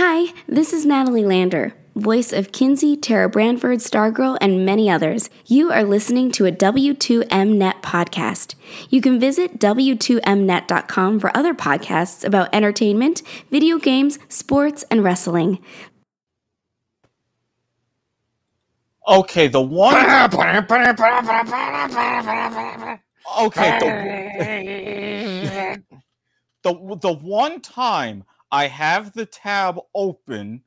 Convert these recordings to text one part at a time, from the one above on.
Hi, this is Natalie Lander, voice of Kinsey, Tara Branford, Stargirl, and many others. You are listening to a W2Mnet podcast. You can visit W2Mnet.com for other podcasts about entertainment, video games, sports, and wrestling. Okay, the one. Okay, the, the the one time I have the tab open,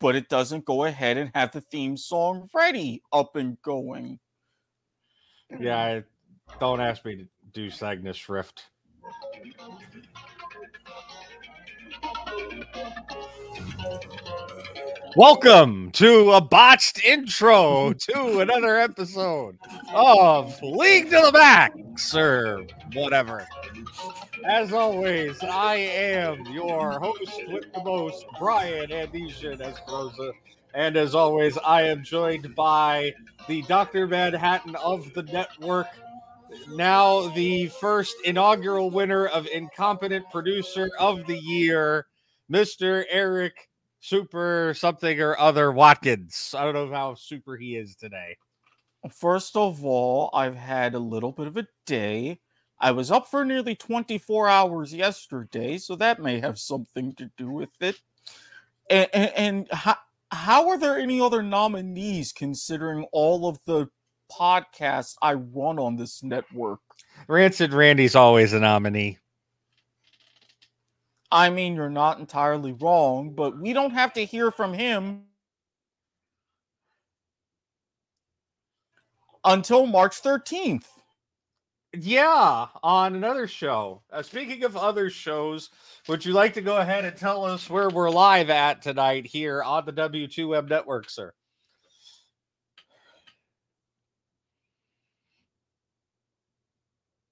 but it doesn't go ahead and have the theme song ready up and going. Yeah, mm. I, don't ask me to do Cygnus Rift. Welcome to a botched intro to another episode of League to the Back, sir. whatever. As always, I am your host with the most, Brian Andesian Esprosa. And as always, I am joined by the Dr. Manhattan of the network, now the first inaugural winner of Incompetent Producer of the Year, Mr. Eric Super something or other Watkins. I don't know how super he is today. First of all, I've had a little bit of a day. I was up for nearly 24 hours yesterday, so that may have something to do with it. And, and, and how, how are there any other nominees considering all of the podcasts I run on this network? Rancid Randy's always a nominee. I mean, you're not entirely wrong, but we don't have to hear from him until March 13th. Yeah, on another show. Uh, speaking of other shows, would you like to go ahead and tell us where we're live at tonight here on the W2M network, sir?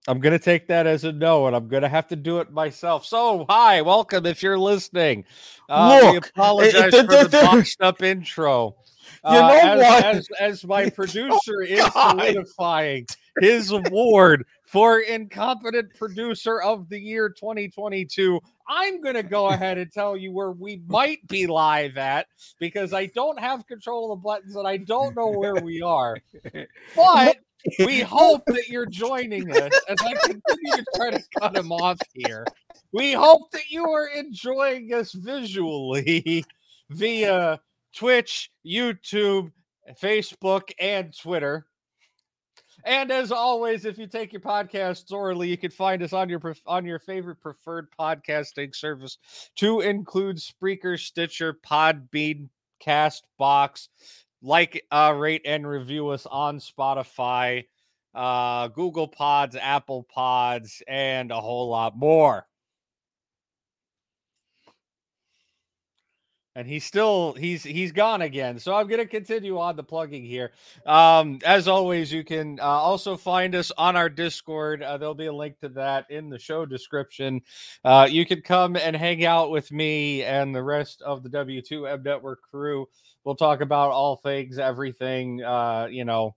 I'm going to take that as a no, and I'm going to have to do it myself. So, hi, welcome if you're listening. Uh, Look, we apologize it, it, for the botched up intro. Uh, you know as, what? As, as my producer is solidifying his award for Incompetent Producer of the Year 2022, I'm going to go ahead and tell you where we might be live at because I don't have control of the buttons and I don't know where we are. But we hope that you're joining us as I continue to try to cut him off here. We hope that you are enjoying us visually via Twitch, YouTube, Facebook, and Twitter. And as always, if you take your podcast orally, you can find us on your on your favorite preferred podcasting service, to include Spreaker, Stitcher, Podbean, Castbox, like, uh, rate, and review us on Spotify, uh, Google Pods, Apple Pods, and a whole lot more. and he's still he's he's gone again. So i'm going to continue on the plugging here. Um as always you can uh, also find us on our discord. Uh, there'll be a link to that in the show description. Uh, you can come and hang out with me and the rest of the w2m network crew we'll talk about all things everything uh you know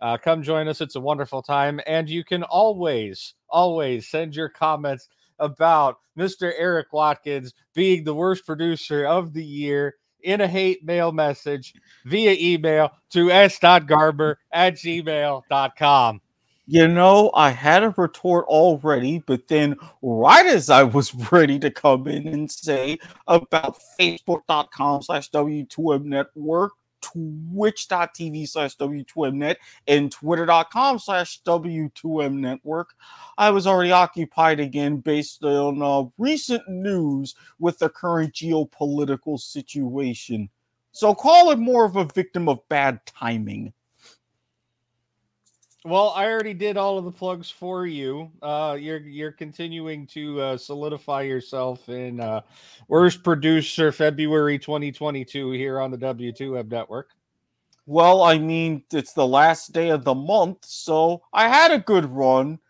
uh, come join us it's a wonderful time and you can always always send your comments about Mr. Eric Watkins being the worst producer of the year in a hate mail message via email to s.garber at gmail.com. You know, I had a retort already, but then right as I was ready to come in and say about facebook.com slash W2M network, twitch.tv slash W2Mnet and twitter.com slash W2M network. I was already occupied again based on uh, recent news with the current geopolitical situation. So call it more of a victim of bad timing. Well, I already did all of the plugs for you. Uh, you're you're continuing to uh, solidify yourself in uh, worst producer February 2022 here on the W2M network. Well, I mean, it's the last day of the month, so I had a good run,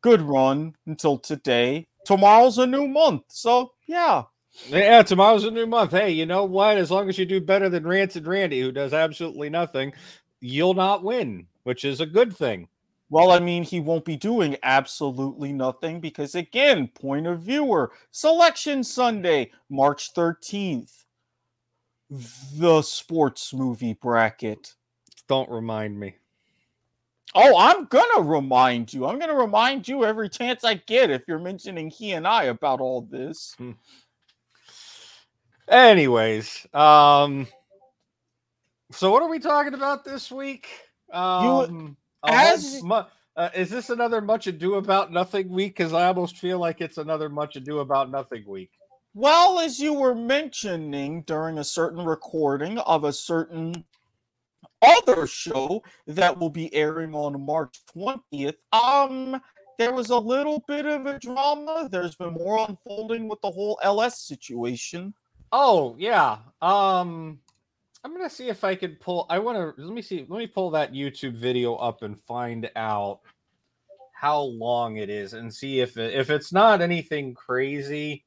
good run until today. Tomorrow's a new month, so yeah. Yeah, tomorrow's a new month. Hey, you know what? As long as you do better than Rancid Randy, who does absolutely nothing, you'll not win which is a good thing. Well, I mean, he won't be doing absolutely nothing because, again, point of viewer, Selection Sunday, March 13th. the sports movie bracket. Don't remind me. Oh, I'm gonna remind you. I'm gonna remind you every chance I get if you're mentioning he and I about all this. Hmm. Anyways, um, so what are we talking about this week? Um, you, as uh, is this another much ado about nothing week? Because I almost feel like it's another much ado about nothing week. Well, as you were mentioning during a certain recording of a certain other show that will be airing on March 20th, um, there was a little bit of a drama. There's been more unfolding with the whole LS situation. Oh, yeah. Um, I'm gonna see if I can pull. I want to let me see. Let me pull that YouTube video up and find out how long it is, and see if it, if it's not anything crazy.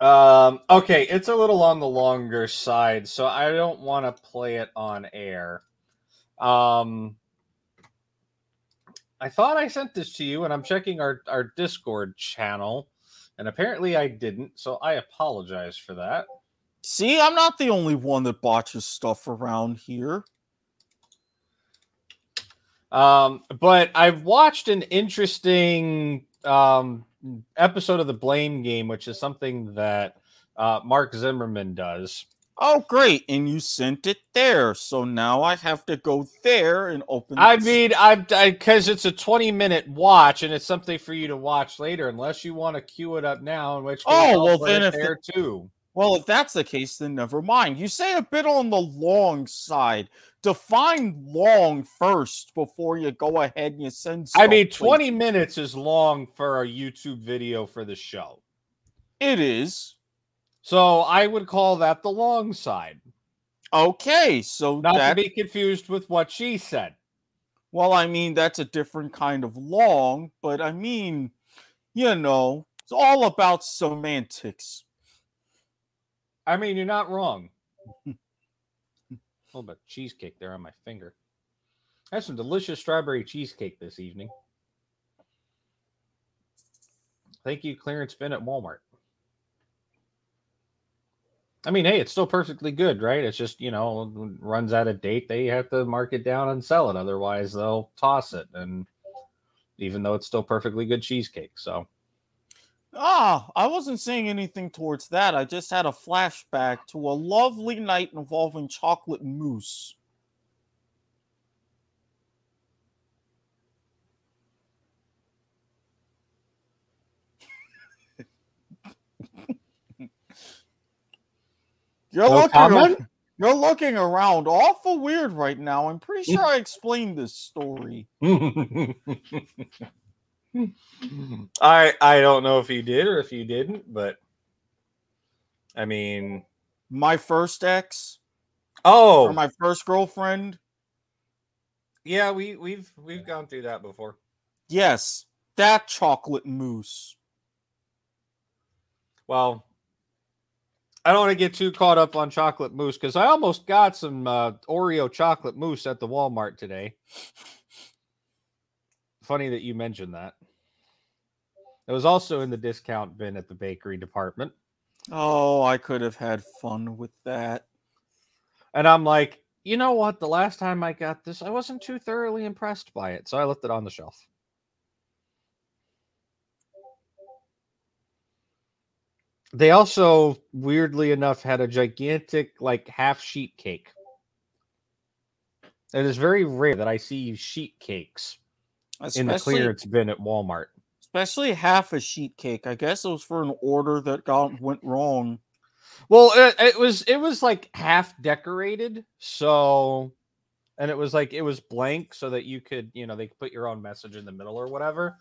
Um. Okay, it's a little on the longer side, so I don't want to play it on air. Um. I thought I sent this to you, and I'm checking our our Discord channel, and apparently I didn't. So I apologize for that. See, I'm not the only one that botches stuff around here. Um, but I've watched an interesting um, episode of the Blame Game, which is something that uh, Mark Zimmerman does. Oh, great! And you sent it there, so now I have to go there and open. I mean, I'm because it's a 20 minute watch, and it's something for you to watch later, unless you want to queue it up now. In which case, oh I'll well, then if there the, too. Well, if that's the case, then never mind. You say a bit on the long side. Define long first before you go ahead and you send. I mean, 20 minutes is long for a YouTube video for the show. It is. So I would call that the long side. Okay, so not that... to be confused with what she said. Well, I mean, that's a different kind of long, but I mean, you know, it's all about semantics. I mean, you're not wrong. a little bit cheesecake there on my finger. I had some delicious strawberry cheesecake this evening. Thank you, clearance bin at Walmart. I mean, hey, it's still perfectly good, right? It's just, you know, runs out of date. They have to mark it down and sell it. Otherwise, they'll toss it. And even though it's still perfectly good cheesecake. So Ah, I wasn't saying anything towards that. I just had a flashback to a lovely night involving chocolate mousse. you're no looking you're looking around awful weird right now. I'm pretty sure I explained this story. I I don't know if you did or if you didn't, but I mean, my first ex. Oh, or my first girlfriend. Yeah, we we've we've gone through that before. Yes, that chocolate mousse. Well, I don't want to get too caught up on chocolate mousse because I almost got some uh, Oreo chocolate mousse at the Walmart today. Funny that you mentioned that. It was also in the discount bin at the bakery department. Oh, I could have had fun with that. And I'm like, you know what? The last time I got this, I wasn't too thoroughly impressed by it. So I left it on the shelf. They also, weirdly enough, had a gigantic, like, half sheet cake. It is very rare that I see sheet cakes Especially, in the clearance bin at Walmart especially half a sheet cake. I guess it was for an order that got went wrong. Well, it, it was it was like half decorated, so and it was like it was blank so that you could you know they could put your own message in the middle or whatever.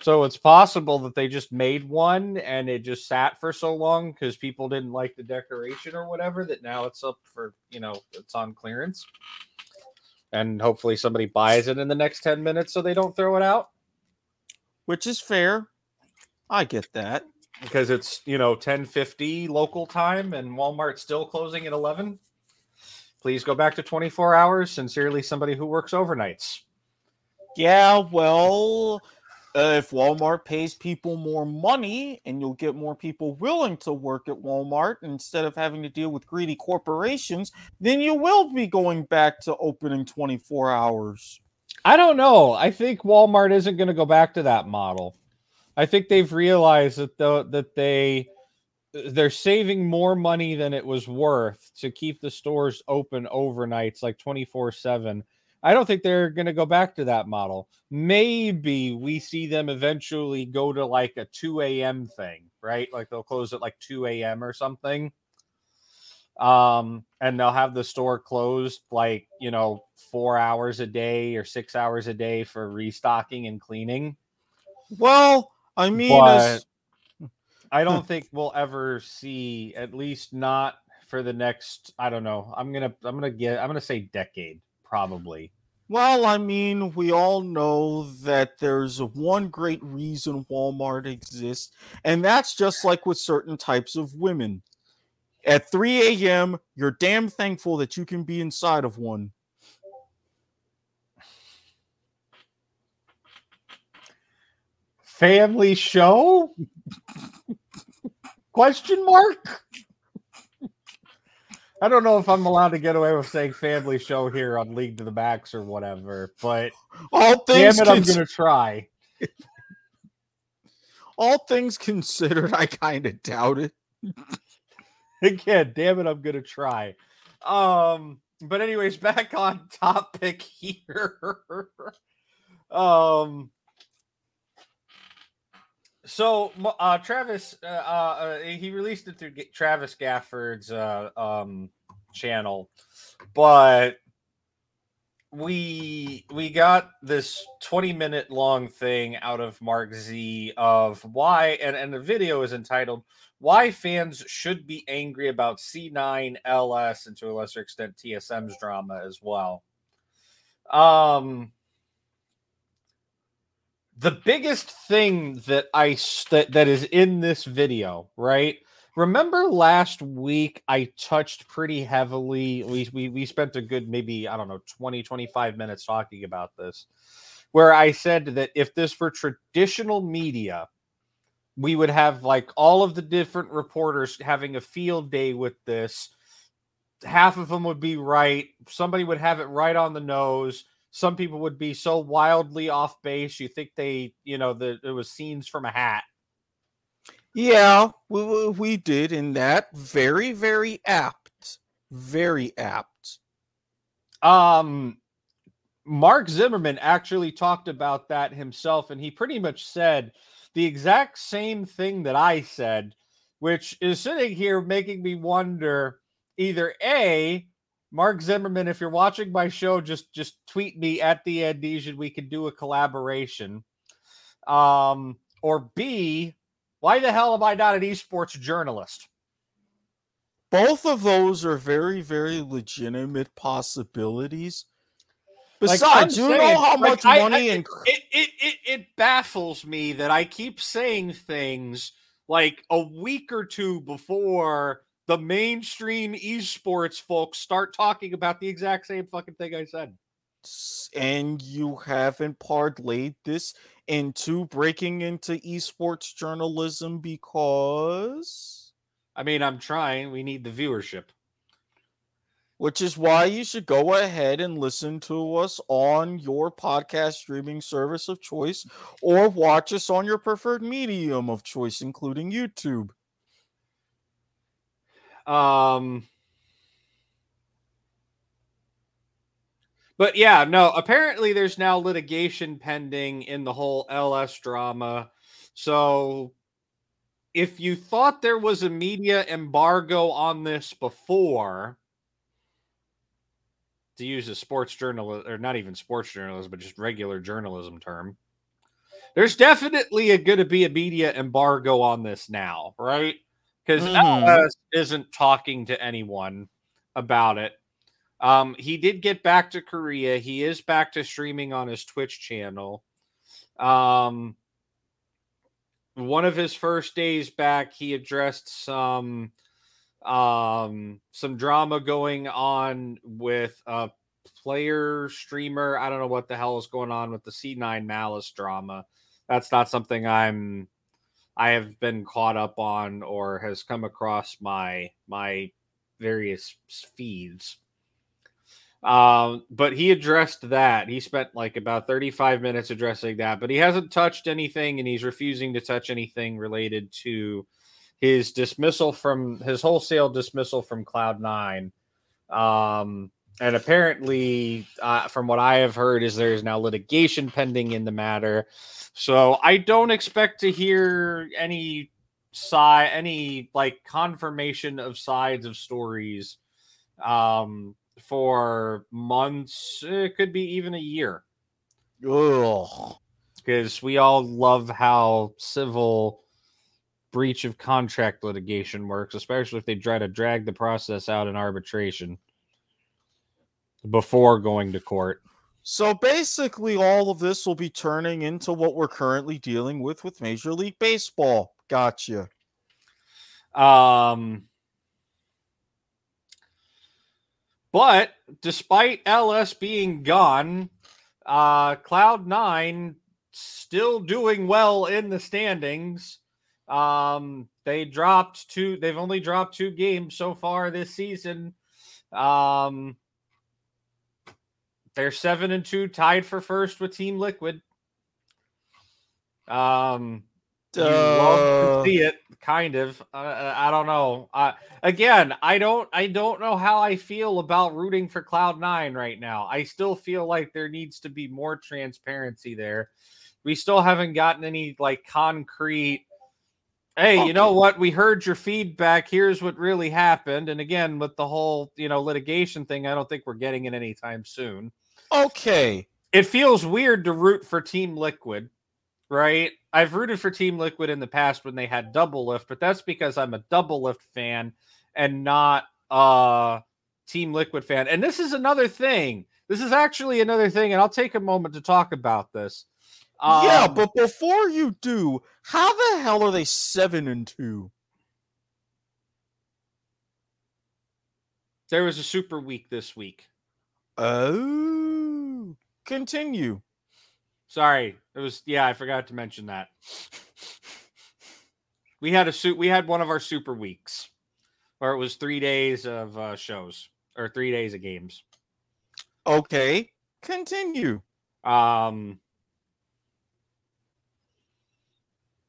So it's possible that they just made one and it just sat for so long because people didn't like the decoration or whatever that now it's up for you know it's on clearance. And hopefully somebody buys it in the next 10 minutes so they don't throw it out which is fair. I get that because it's you know 10:50 local time and walmart's still closing at 11. Please go back to 24 hours. Sincerely, somebody who works overnights. Yeah, well, if Walmart pays people more money and you'll get more people willing to work at Walmart instead of having to deal with greedy corporations, then you will be going back to opening 24 hours. I don't know. I think Walmart isn't going to go back to that model. I think they've realized that the, that they they're saving more money than it was worth to keep the stores open overnights like 24/7 I don't think they're going to go back to that model. Maybe we see them eventually go to like a 2 a.m. thing, right? Like they'll close at like 2 a.m. or something. Um, and they'll have the store closed like, you know, four hours a day or six hours a day for restocking and cleaning. Well, I mean, as... I don't think we'll ever see, at least not for the next, I don't know. I'm going to, I'm going to get, I'm going to say decade probably. Well, I mean, we all know that there's one great reason Walmart exists, and that's just like with certain types of women. At 3 a.m., you're damn thankful that you can be inside of one. Family show? Question mark? I don't know if I'm allowed to get away with saying family show here on League to the Max or whatever, but all things damn it, I'm gonna try. all things considered, I kind of doubt it. Again, damn it, I'm gonna try. Um, but anyways, back on topic here. um, so uh, Travis, uh, uh, he released it through Travis Gafford's uh, um, channel, but we we got this 20 minute long thing out of Mark Z of why and, and the video is entitled Why Fans Should Be Angry About C9 LS and to a lesser extent TSM's drama as well. Um the biggest thing that I that, that is in this video, right? Remember last week I touched pretty heavily. We, we we spent a good maybe, I don't know, 20 25 minutes talking about this where I said that if this were traditional media, we would have like all of the different reporters having a field day with this. Half of them would be right. Somebody would have it right on the nose some people would be so wildly off base you think they you know that it was scenes from a hat. Yeah we, we did in that. Very very apt. Very apt. Um mark zimmerman actually talked about that himself and he pretty much said the exact same thing that i said which is sitting here making me wonder either a Mark Zimmerman, if you're watching my show, just just tweet me at the Andesian. We can do a collaboration. Um, or B, why the hell am I not an esports journalist? Both of those are very, very legitimate possibilities. Besides, like, you saying, know how like, much I, money I, and it, it, it it baffles me that I keep saying things like a week or two before the mainstream esports folks start talking about the exact same fucking thing I said. And you haven't parlayed this into breaking into esports journalism because. I mean, I'm trying. We need the viewership. Which is why you should go ahead and listen to us on your podcast streaming service of choice or watch us on your preferred medium of choice, including YouTube. Um, but yeah, no, apparently there's now litigation pending in the whole LS drama. So if you thought there was a media embargo on this before, to use a sports journalist or not even sports journalism, but just regular journalism term, there's definitely going to be a media embargo on this now, right? Because mm-hmm. Isn't talking to anyone about it. Um, he did get back to Korea. He is back to streaming on his Twitch channel. Um, one of his first days back, he addressed some um some drama going on with a player streamer. I don't know what the hell is going on with the C9 Malice drama. that's not something I'm I have been caught up on or has come across my my various feeds. Um, but he addressed that. He spent like about 35 minutes addressing that, but he hasn't touched anything and he's refusing to touch anything related to his dismissal from his wholesale dismissal from Cloud9. Um, and apparently, uh, from what I have heard, is there is now litigation pending in the matter. So I don't expect to hear any side, any like confirmation of sides of stories um, for months. It could be even a year. Because we all love how civil breach of contract litigation works, especially if they try to drag the process out in arbitration before going to court. So basically, all of this will be turning into what we're currently dealing with with Major League Baseball. Gotcha. Um, but despite LS being gone, uh, Cloud Nine still doing well in the standings. Um, they dropped two. They've only dropped two games so far this season. Um, they're seven and two, tied for first with Team Liquid. Um, you love to see it, kind of. Uh, I don't know. Uh, again, I don't. I don't know how I feel about rooting for Cloud Nine right now. I still feel like there needs to be more transparency there. We still haven't gotten any like concrete. Hey, you know what? We heard your feedback. Here's what really happened. And again, with the whole you know litigation thing, I don't think we're getting it anytime soon. Okay. It feels weird to root for Team Liquid, right? I've rooted for Team Liquid in the past when they had Doublelift, but that's because I'm a Doublelift fan and not a Team Liquid fan. And this is another thing. This is actually another thing, and I'll take a moment to talk about this. Um, yeah, but before you do, how the hell are they seven and two? There was a super week this week. Oh, continue. Sorry, it was yeah. I forgot to mention that. we had a suit. We had one of our super weeks, where it was three days of uh, shows or three days of games. Okay, continue. Um.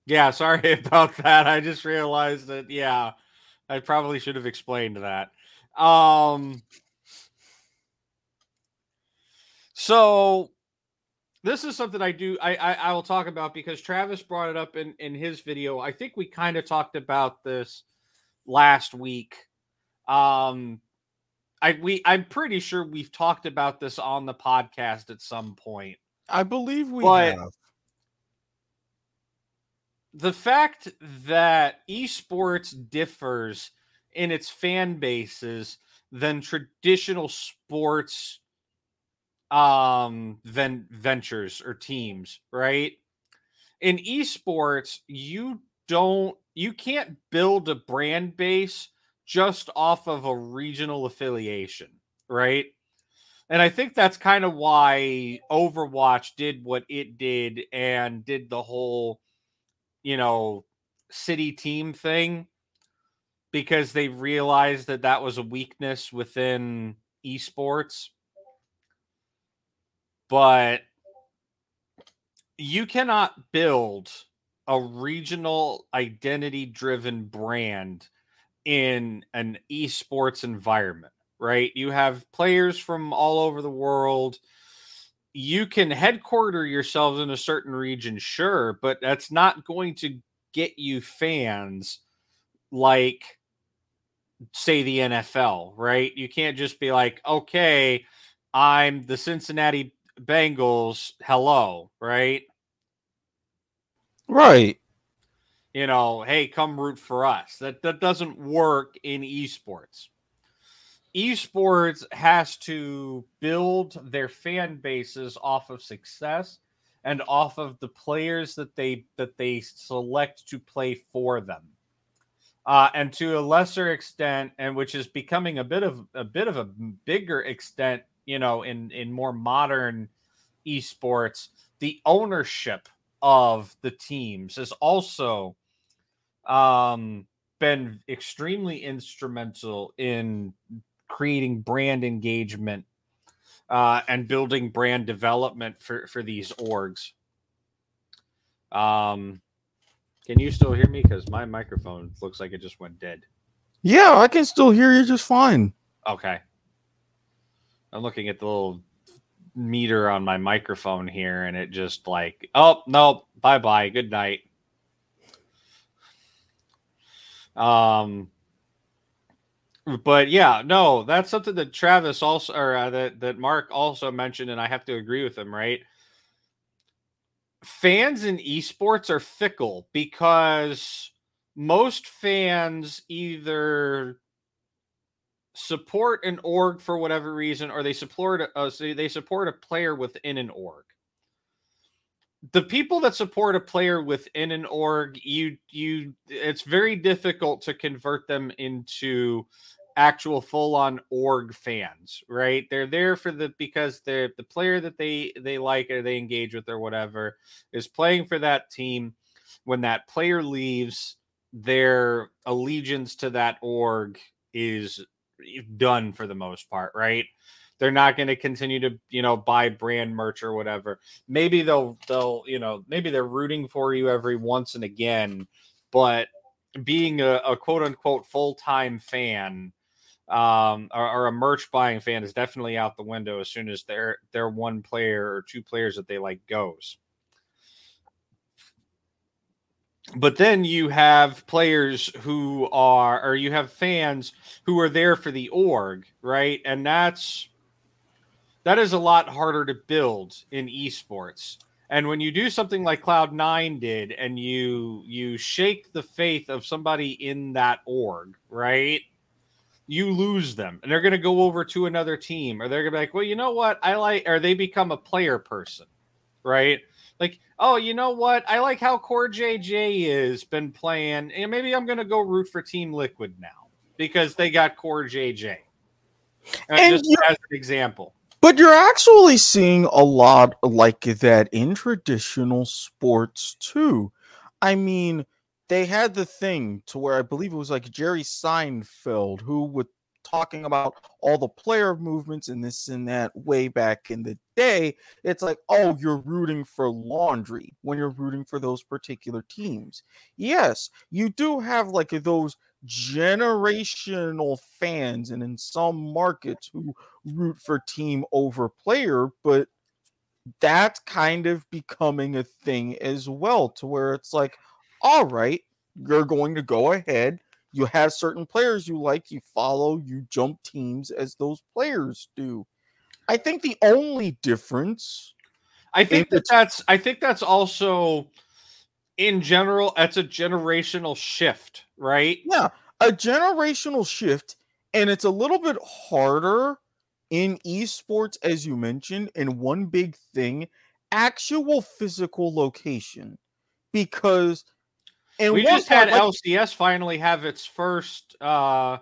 Yeah, sorry about that. I just realized that. Yeah, I probably should have explained that. Um. So this is something I do I, I, I will talk about because Travis brought it up in in his video. I think we kind of talked about this last week. Um I we I'm pretty sure we've talked about this on the podcast at some point. I believe we but have. The fact that esports differs in its fan bases than traditional sports um ven- ventures or teams, right? In esports, you don't you can't build a brand base just off of a regional affiliation, right? And I think that's kind of why Overwatch did what it did and did the whole, you know, city team thing because they realized that that was a weakness within esports but you cannot build a regional identity driven brand in an esports environment, right? You have players from all over the world. You can headquarter yourselves in a certain region, sure, but that's not going to get you fans like, say, the NFL, right? You can't just be like, okay, I'm the Cincinnati Bengals hello, right? Right. You know, hey, come root for us. That that doesn't work in esports. Esports has to build their fan bases off of success and off of the players that they that they select to play for them. Uh, and to a lesser extent, and which is becoming a bit of a bit of a bigger extent you know, in in more modern esports, the ownership of the teams has also um, been extremely instrumental in creating brand engagement uh, and building brand development for, for these orgs. Um, can you still hear me? Because my microphone looks like it just went dead. Yeah, I can still hear you just fine. Okay. I'm looking at the little meter on my microphone here, and it just like, oh no, bye bye, good night. Um, but yeah, no, that's something that Travis also, or uh, that that Mark also mentioned, and I have to agree with him. Right? Fans in esports are fickle because most fans either support an org for whatever reason, or they support uh, they support a player within an org. The people that support a player within an org, you you, it's very difficult to convert them into actual full-on org fans right they're there for the because they're the player that they they like or they engage with or whatever is playing for that team when that player leaves their allegiance to that org is done for the most part, right? They're not going to continue to, you know, buy brand merch or whatever. Maybe they'll they'll, you know, maybe they're rooting for you every once and again, but being a, a quote unquote full-time fan um or, or, a merch buying fan is definitely out the window as soon as their their one player or two players that they like goes but then you have players who are or you have fans who are there for the org right? And that's that is a lot harder to build in esports. And when you do something like cloud9 did and you you shake the faith of somebody in that org right? You lose them and they're going to go over to another team or they're going to be like well you know what? I like or they become a player person right like, oh, you know what? I like how CoreJJ is been playing, and maybe I'm gonna go root for Team Liquid now because they got CoreJJ. And, and just as an example. But you're actually seeing a lot like that in traditional sports too. I mean, they had the thing to where I believe it was like Jerry Seinfeld who would talking about all the player movements and this and that way back in the day, it's like, oh, you're rooting for laundry when you're rooting for those particular teams. Yes, you do have like those generational fans and in some markets who root for team over player, but that's kind of becoming a thing as well to where it's like, all right, you're going to go ahead you have certain players you like, you follow, you jump teams as those players do. I think the only difference I think that that's I think that's also in general that's a generational shift, right? Yeah, a generational shift and it's a little bit harder in esports as you mentioned and one big thing actual physical location because and we just had like, LCS finally have its first uh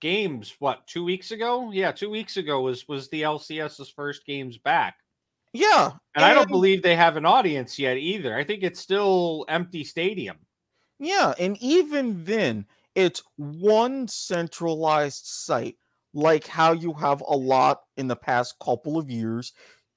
games. What two weeks ago? Yeah, two weeks ago was was the LCS's first games back. Yeah, and, and I don't believe they have an audience yet either. I think it's still empty stadium. Yeah, and even then, it's one centralized site, like how you have a lot in the past couple of years.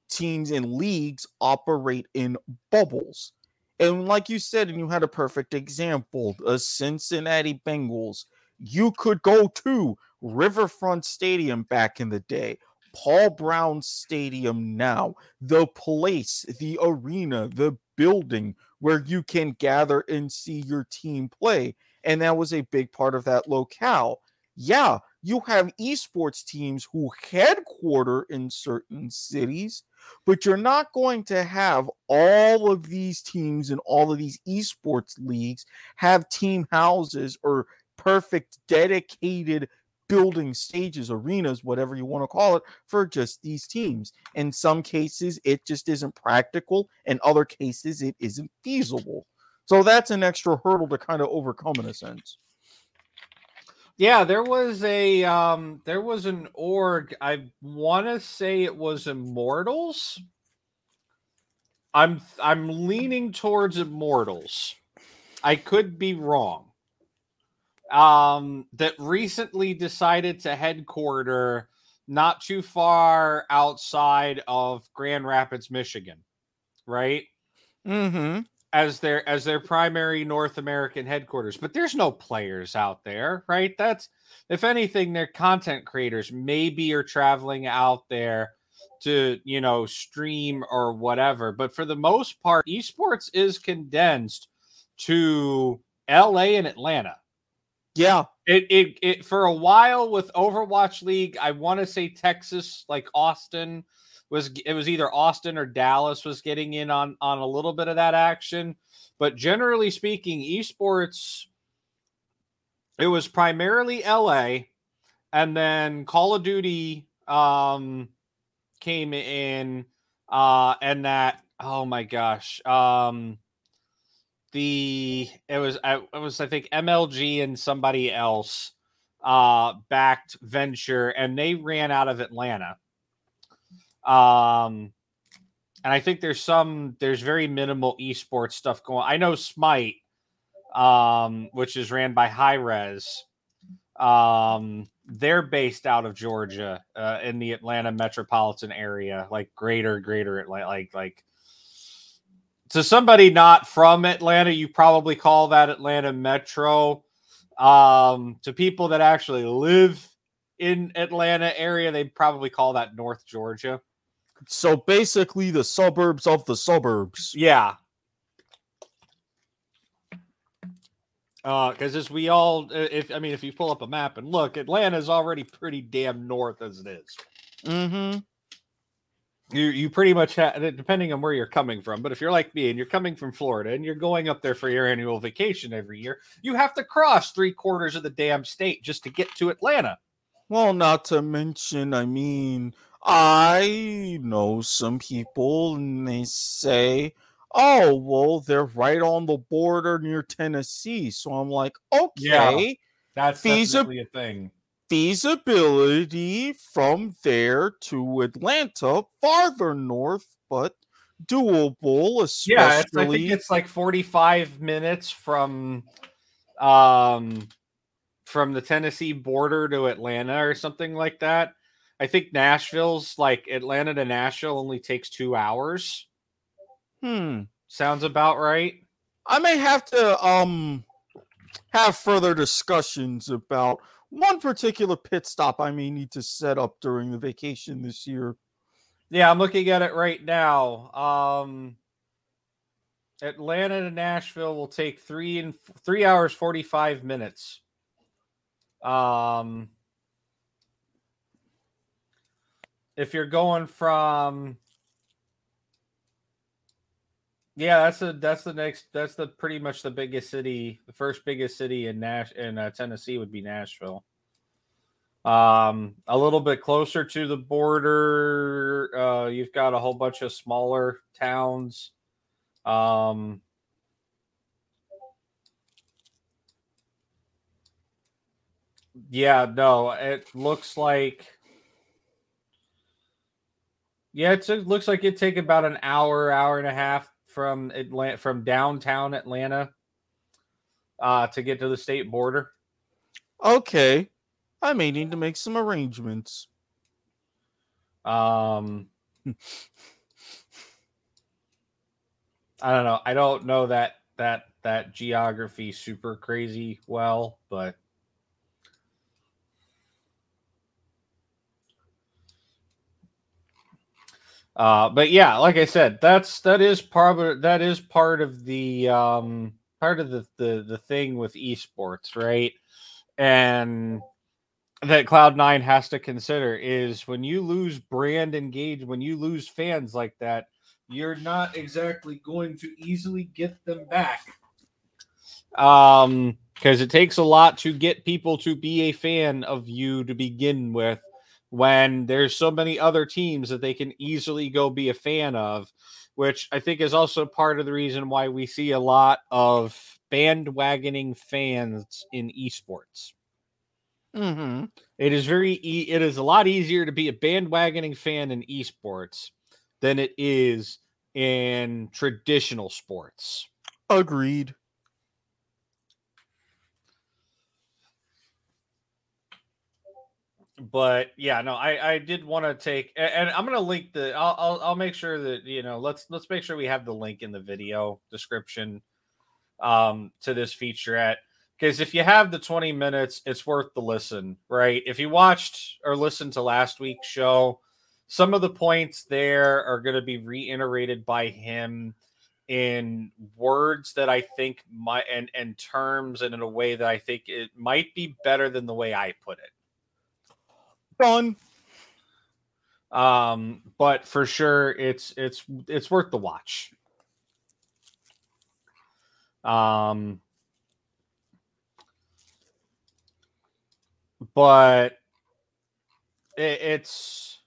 Teams and leagues operate in bubbles. And like you said, and you had a perfect example, the Cincinnati Bengals. You could go to Riverfront Stadium back in the day, Paul Brown Stadium now, the place, the arena, the building where you can gather and see your team play. And that was a big part of that locale. Yeah, you have esports teams who headquarter in certain cities but you're not going to have all of these teams and all of these esports leagues have team houses or perfect dedicated building stages, arenas, whatever you want to call it, for just these teams. In some cases, it just isn't practical. In other cases, it isn't feasible. So that's an extra hurdle to kind of overcome in a sense. Yeah, there was a um there was an org. I want to say it was Immortals. I'm I'm leaning towards Immortals. I could be wrong. Um, that recently decided to headquarter not too far outside of Grand Rapids, Michigan, right? Mm-hmm. As their as their primary North American headquarters, but there's no players out there, right? That's if anything, they're content creators. Maybe are traveling out there to you know stream or whatever but for the most part esports is condensed to la and atlanta yeah it it, it for a while with overwatch league i want to say texas like austin was it was either austin or dallas was getting in on on a little bit of that action. But generally speaking esports it was primarily la and then call of duty um came in uh and that oh my gosh um the it was it was i think mlg and somebody else uh backed venture and they ran out of atlanta um and i think there's some there's very minimal esports stuff going i know smite um which is ran by Hi-Rez um they're based out of Georgia, uh, in the Atlanta metropolitan area, like greater, greater Atlanta, like like. To somebody not from Atlanta, you probably call that Atlanta Metro. Um, to people that actually live in Atlanta area, they probably call that North Georgia. So basically, the suburbs of the suburbs. Yeah, because uh, as we all, if I mean, if you pull up a map and look, Atlanta is already pretty damn north as it is. Mm-hmm. You you pretty much have, depending on where you're coming from. But if you're like me and you're coming from Florida and you're going up there for your annual vacation every year, you have to cross three quarters of the damn state just to get to Atlanta. Well, not to mention, I mean, I know some people and they say oh, well, they're right on the border near Tennessee. So I'm like, okay, yeah, that's definitely a thing. Feasibility from there to Atlanta, farther north, but doable. Especially... Yeah, I think it's like 45 minutes from um from the Tennessee border to Atlanta or something like that. I think Nashville's like Atlanta to Nashville only takes two hours. Hmm. Sounds about right. I may have to um have further discussions about one particular pit stop I may need to set up during the vacation this year. Yeah, I'm looking at it right now. Um Atlanta to Nashville will take three and three hours forty five minutes. Um, if you're going from yeah, that's the that's the next that's the pretty much the biggest city, the first biggest city in Nash in uh, Tennessee would be Nashville. Um, a little bit closer to the border, uh, you've got a whole bunch of smaller towns. Um, yeah, no, it looks like yeah, it looks like it take about an hour, hour and a half from Atlanta from downtown Atlanta uh, to get to the state border. Okay. I may need to make some arrangements. Um I don't know. I don't know that that that geography super crazy well, but Uh, but yeah, like I said, that's that is part of that is part of the um, part of the, the the thing with esports, right? And that Cloud Nine has to consider is when you lose brand engage, when you lose fans like that, you're not exactly going to easily get them back. Um, because it takes a lot to get people to be a fan of you to begin with when there's so many other teams that they can easily go be a fan of, which I think is also part of the reason why we see a lot of bandwagoning fans in esports. Mm-hmm. It is very e- it is a lot easier to be a bandwagoning fan in esports than it is in traditional sports. Agreed. But yeah, no, I I did want to take and I'm gonna link the I'll, I'll I'll make sure that you know let's let's make sure we have the link in the video description um to this featurette because if you have the 20 minutes, it's worth the listen, right? If you watched or listened to last week's show, some of the points there are going to be reiterated by him in words that I think might and and terms and in a way that I think it might be better than the way I put it. Fun. Um, but for sure, it's it's it's worth the watch. Um, but it, it's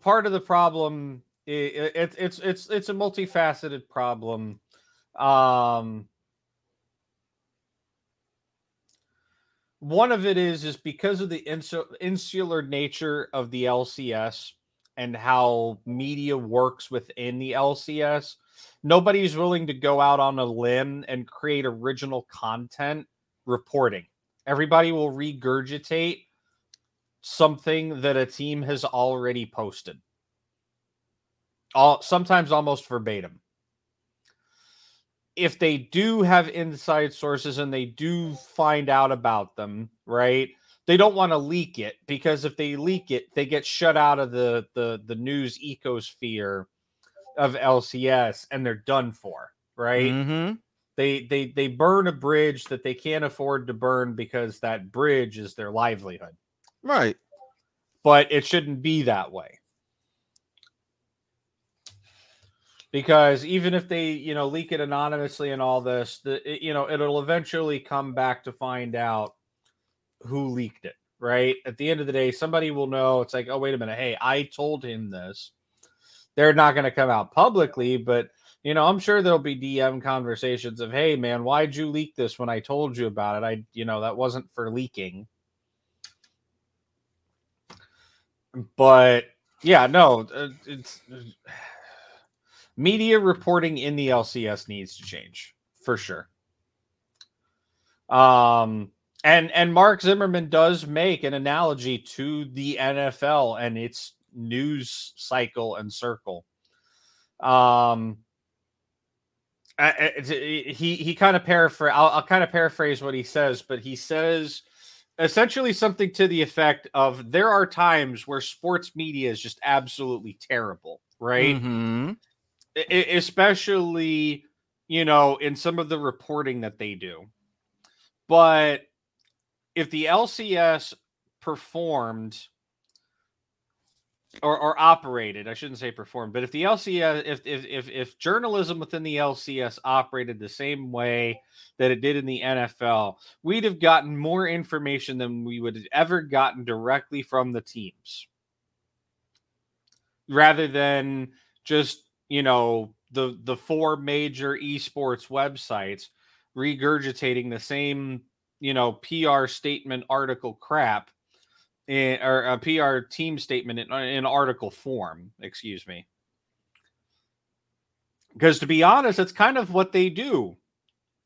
part of the problem. It, it, it's it's it's a multifaceted problem. Um, one of it is is because of the insular nature of the LCS and how media works within the LCS. Nobody's willing to go out on a limb and create original content reporting. Everybody will regurgitate something that a team has already posted. All sometimes almost verbatim if they do have inside sources and they do find out about them, right? They don't want to leak it because if they leak it, they get shut out of the the the news ecosphere of LCS and they're done for, right? Mm-hmm. They they they burn a bridge that they can't afford to burn because that bridge is their livelihood. Right. But it shouldn't be that way. Because even if they you know leak it anonymously and all this the it, you know it'll eventually come back to find out who leaked it right? At the end of the day somebody will know it's like oh wait a minute. Hey i told him this. They're not going to come out publicly but you know i'm sure there'll be dm conversations of hey man why'd you leak this when i told you about it? I you know that wasn't for leaking. But yeah no uh, it's media reporting in the LCS needs to change for sure. Um, and and Mark Zimmerman does make an analogy to the NFL and its news cycle and circle. Um, he he kind of paraphrase. I'll, I'll kind of paraphrase what he says, but he says essentially something to the effect of there are times where sports media is just absolutely terrible, right? Mm-hmm especially you know in some of the reporting that they do. But if the LCS performed or, or operated, I shouldn't say performed, but if the LCS, if, if if if journalism within the LCS operated the same way that it did in the NFL, we'd have gotten more information than we would have ever gotten directly from the teams, rather than just you know the the four major esports websites regurgitating the same you know PR statement article crap in, or uh, a PR team statement in, in article form, excuse me. Because to be honest, it's kind of what they do.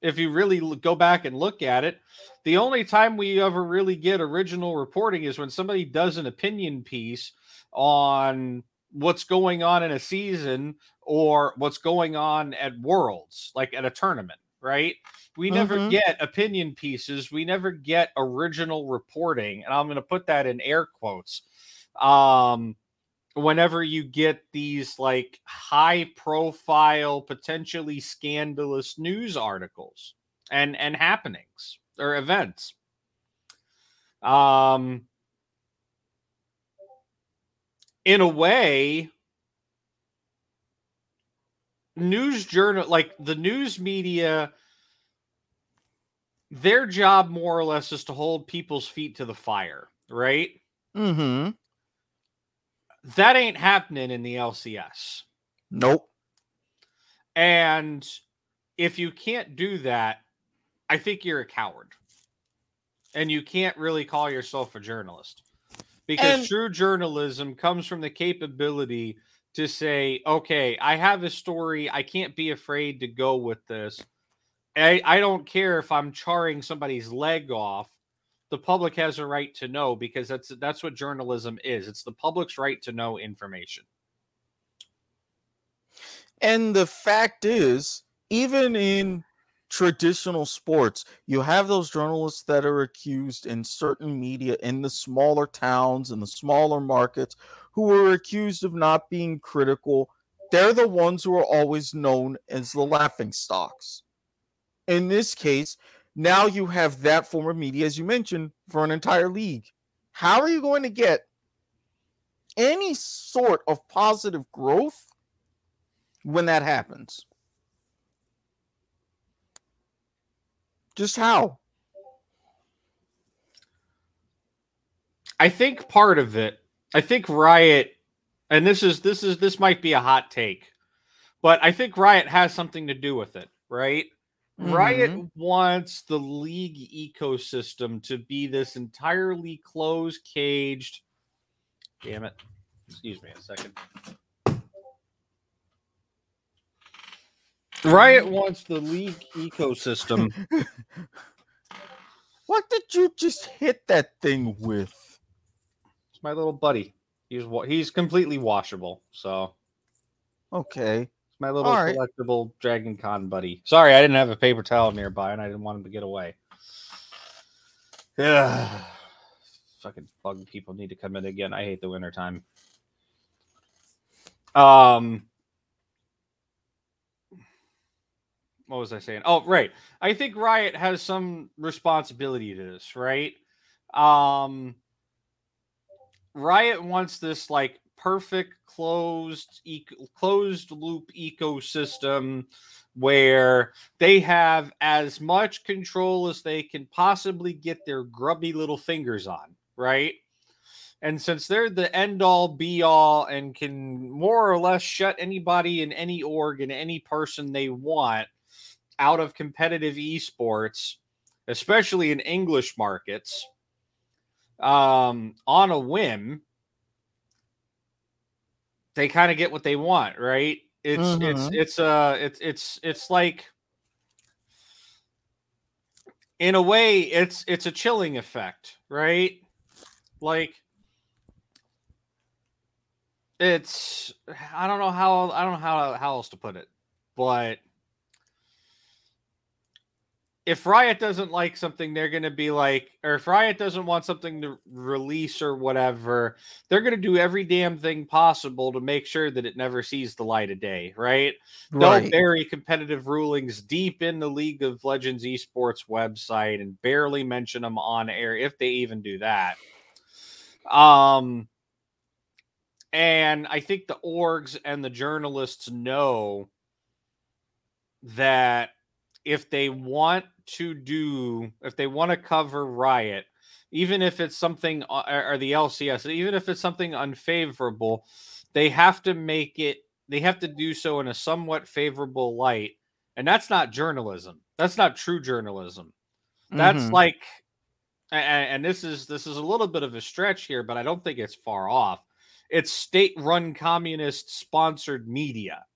If you really go back and look at it, the only time we ever really get original reporting is when somebody does an opinion piece on what's going on in a season or what's going on at worlds like at a tournament right? We never mm-hmm. get opinion pieces. We never get original reporting and i'm going to put that in air quotes. Um whenever you get these like high profile potentially scandalous news articles and and happenings or events. Um in a way, news journal like the news media their job more or less is to hold people's feet to the fire, right? Mm-hmm. That ain't happening in the LCS. Nope. And if you can't do that, I think you're a coward. And you can't really call yourself a journalist because and, true journalism comes from the capability to say, okay, I have a story. I can't be afraid to go with this. I, I don't care if I'm charring somebody's leg off. The public has a right to know because that's that's what journalism is. It's the public's right to know information. And the fact is, even in traditional sports, you have those journalists that are accused in certain media in the smaller towns and the smaller markets who are accused of not being critical. They're the ones who are always known as the laughing stocks. In this case, now you have that form of media, as you mentioned, for an entire league. How are you going to get any sort of positive growth when that happens? Just how? I think part of it, I think Riot, and this is this is this might be a hot take, but I think Riot has something to do with it, right? Mm-hmm. Riot wants the league ecosystem to be this entirely closed caged. Damn it. Excuse me a second. Riot wants the league ecosystem. what did you just hit that thing with? It's my little buddy. He's he's completely washable. So okay, it's my little right. collectible Dragon Con buddy. Sorry, I didn't have a paper towel nearby, and I didn't want him to get away. Yeah, fucking bug people need to come in again. I hate the winter time. Um, what was I saying? Oh, right. I think Riot has some responsibility to this, right? Um Riot wants this like perfect closed closed loop ecosystem where they have as much control as they can possibly get their grubby little fingers on, right? And since they're the end all be all and can more or less shut anybody in any org and any person they want, out of competitive esports, especially in English markets, um, on a whim, they kind of get what they want, right? It's mm-hmm. it's it's uh it's it's it's like in a way it's it's a chilling effect, right? Like it's I don't know how I don't know how how else to put it, but if Riot doesn't like something, they're going to be like, or if Riot doesn't want something to release or whatever, they're going to do every damn thing possible to make sure that it never sees the light of day, right? right. They'll bury competitive rulings deep in the League of Legends esports website and barely mention them on air if they even do that. Um, and I think the orgs and the journalists know that if they want to do, if they want to cover Riot, even if it's something uh, or the LCS, even if it's something unfavorable, they have to make it. They have to do so in a somewhat favorable light, and that's not journalism. That's not true journalism. That's mm-hmm. like, and, and this is this is a little bit of a stretch here, but I don't think it's far off. It's state-run communist sponsored media.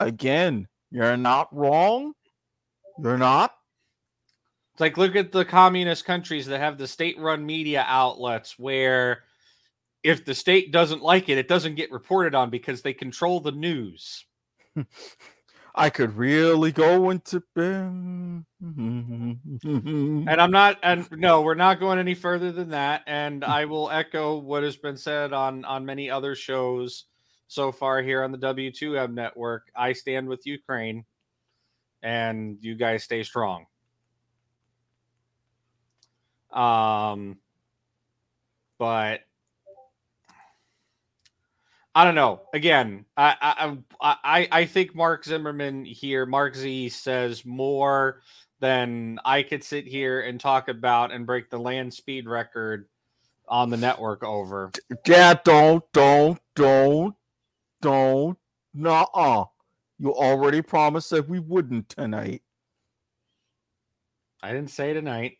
Again, you're not wrong You're not. It's like look at the communist countries that have the state-run media outlets where if the state doesn't like it, it doesn't get reported on because they control the news. I could really go into and I'm not and no, we're not going any further than that. And I will echo what has been said on on many other shows so far here on the W2M network. I stand with Ukraine and you guys stay strong. Um, but I don't know. Again, I I I I think Mark Zimmerman here, Mark Z says more than I could sit here and talk about and break the land speed record on the network over. Yeah, don't, don't, don't, don't, no. You already promised that we wouldn't tonight. I didn't say tonight.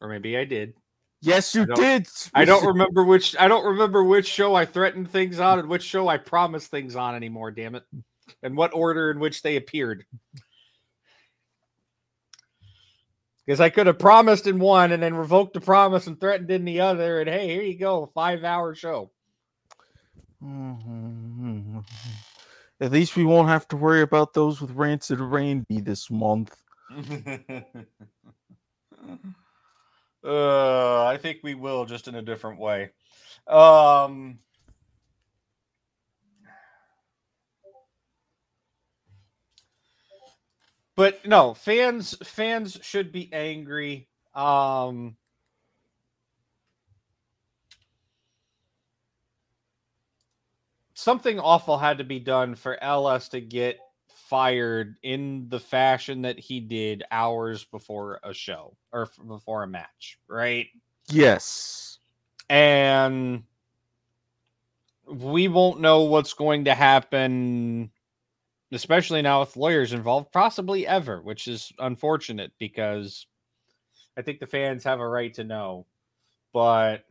Or maybe I did. Yes, you I did. I don't remember which. I don't remember which show I threatened things on and which show I promised things on anymore. Damn it! And what order in which they appeared. Because I could have promised in one and then revoked the promise and threatened in the other. And hey, here you go, five hour show. Mm-hmm. At least we won't have to worry about those with rancid Randy this month. uh, I think we will, just in a different way. Um, but no, fans fans should be angry. Um, something awful had to be done for LS to get fired in the fashion that he did hours before a show or before a match, right? Yes. And we won't know what's going to happen, especially now with lawyers involved, possibly ever, which is unfortunate because I think the fans have a right to know. But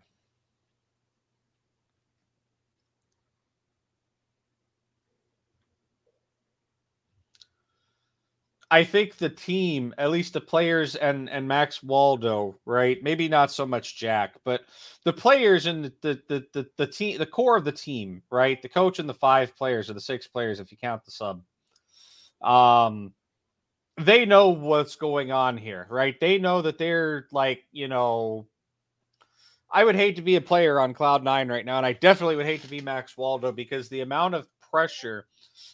I think the team, at least the players and and Max Waldo, right? Maybe not so much Jack, but the players and the the the, the, the team, the core of the team, right? The coach and the five players or the six players, if you count the sub. Um, they know what's going on here, right? They know that they're like, you know, I would hate to be a player on Cloud Nine right now, and I definitely would hate to be Max Waldo because the amount of pressure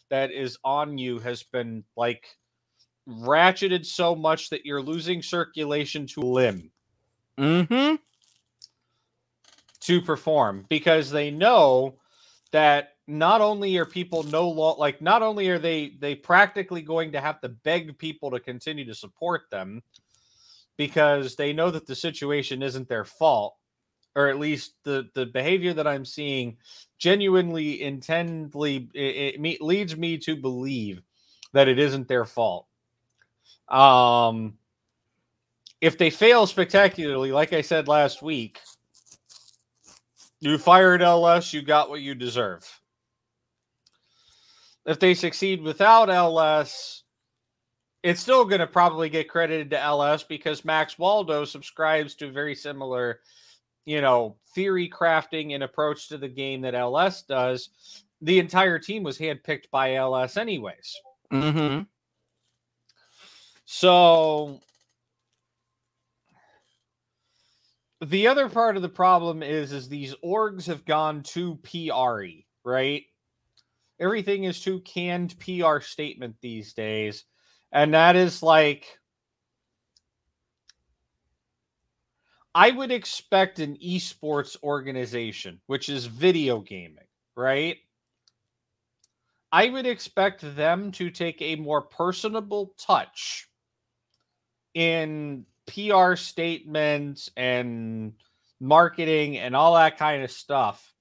that is on you has been like ratcheted so much that you're losing circulation to limb. Mm-hmm. To perform because they know that not only are people no law like not only are they they practically going to have to beg people to continue to support them because they know that the situation isn't their fault or at least the the behavior that i'm seeing genuinely intendly it, it leads me to believe that it isn't their fault um, if they fail spectacularly, like I said last week, you fired LS, you got what you deserve. If they succeed without LS, it's still going to probably get credited to LS because Max Waldo subscribes to very similar, you know, theory crafting and approach to the game that LS does. The entire team was handpicked by LS, anyways. Mm-hmm. So the other part of the problem is is these orgs have gone too PRE, right? Everything is too canned PR statement these days. And that is like I would expect an esports organization, which is video gaming, right? I would expect them to take a more personable touch in PR statements and marketing and all that kind of stuff.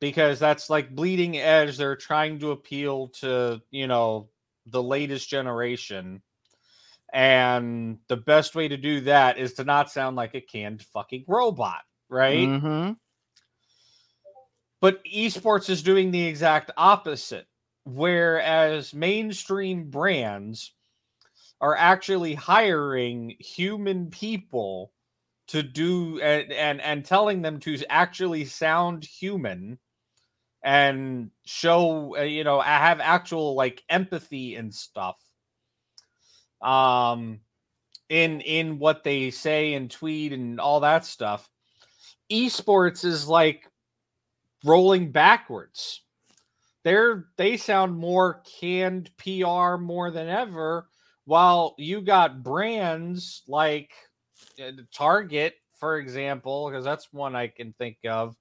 Because that's like bleeding edge. They're trying to appeal to you know the latest generation. And the best way to do that is to not sound like a canned fucking robot right? Mm-hmm. but esports is doing the exact opposite. Whereas mainstream brands are actually hiring human people to do and and, and telling them to actually sound human and show uh, you know have actual like empathy and stuff. Um in in what they say and tweet and all that stuff. Esports is like rolling backwards. They're they sound more canned pr more than ever while you got brands like uh, Target, for example, because that's one I can think of,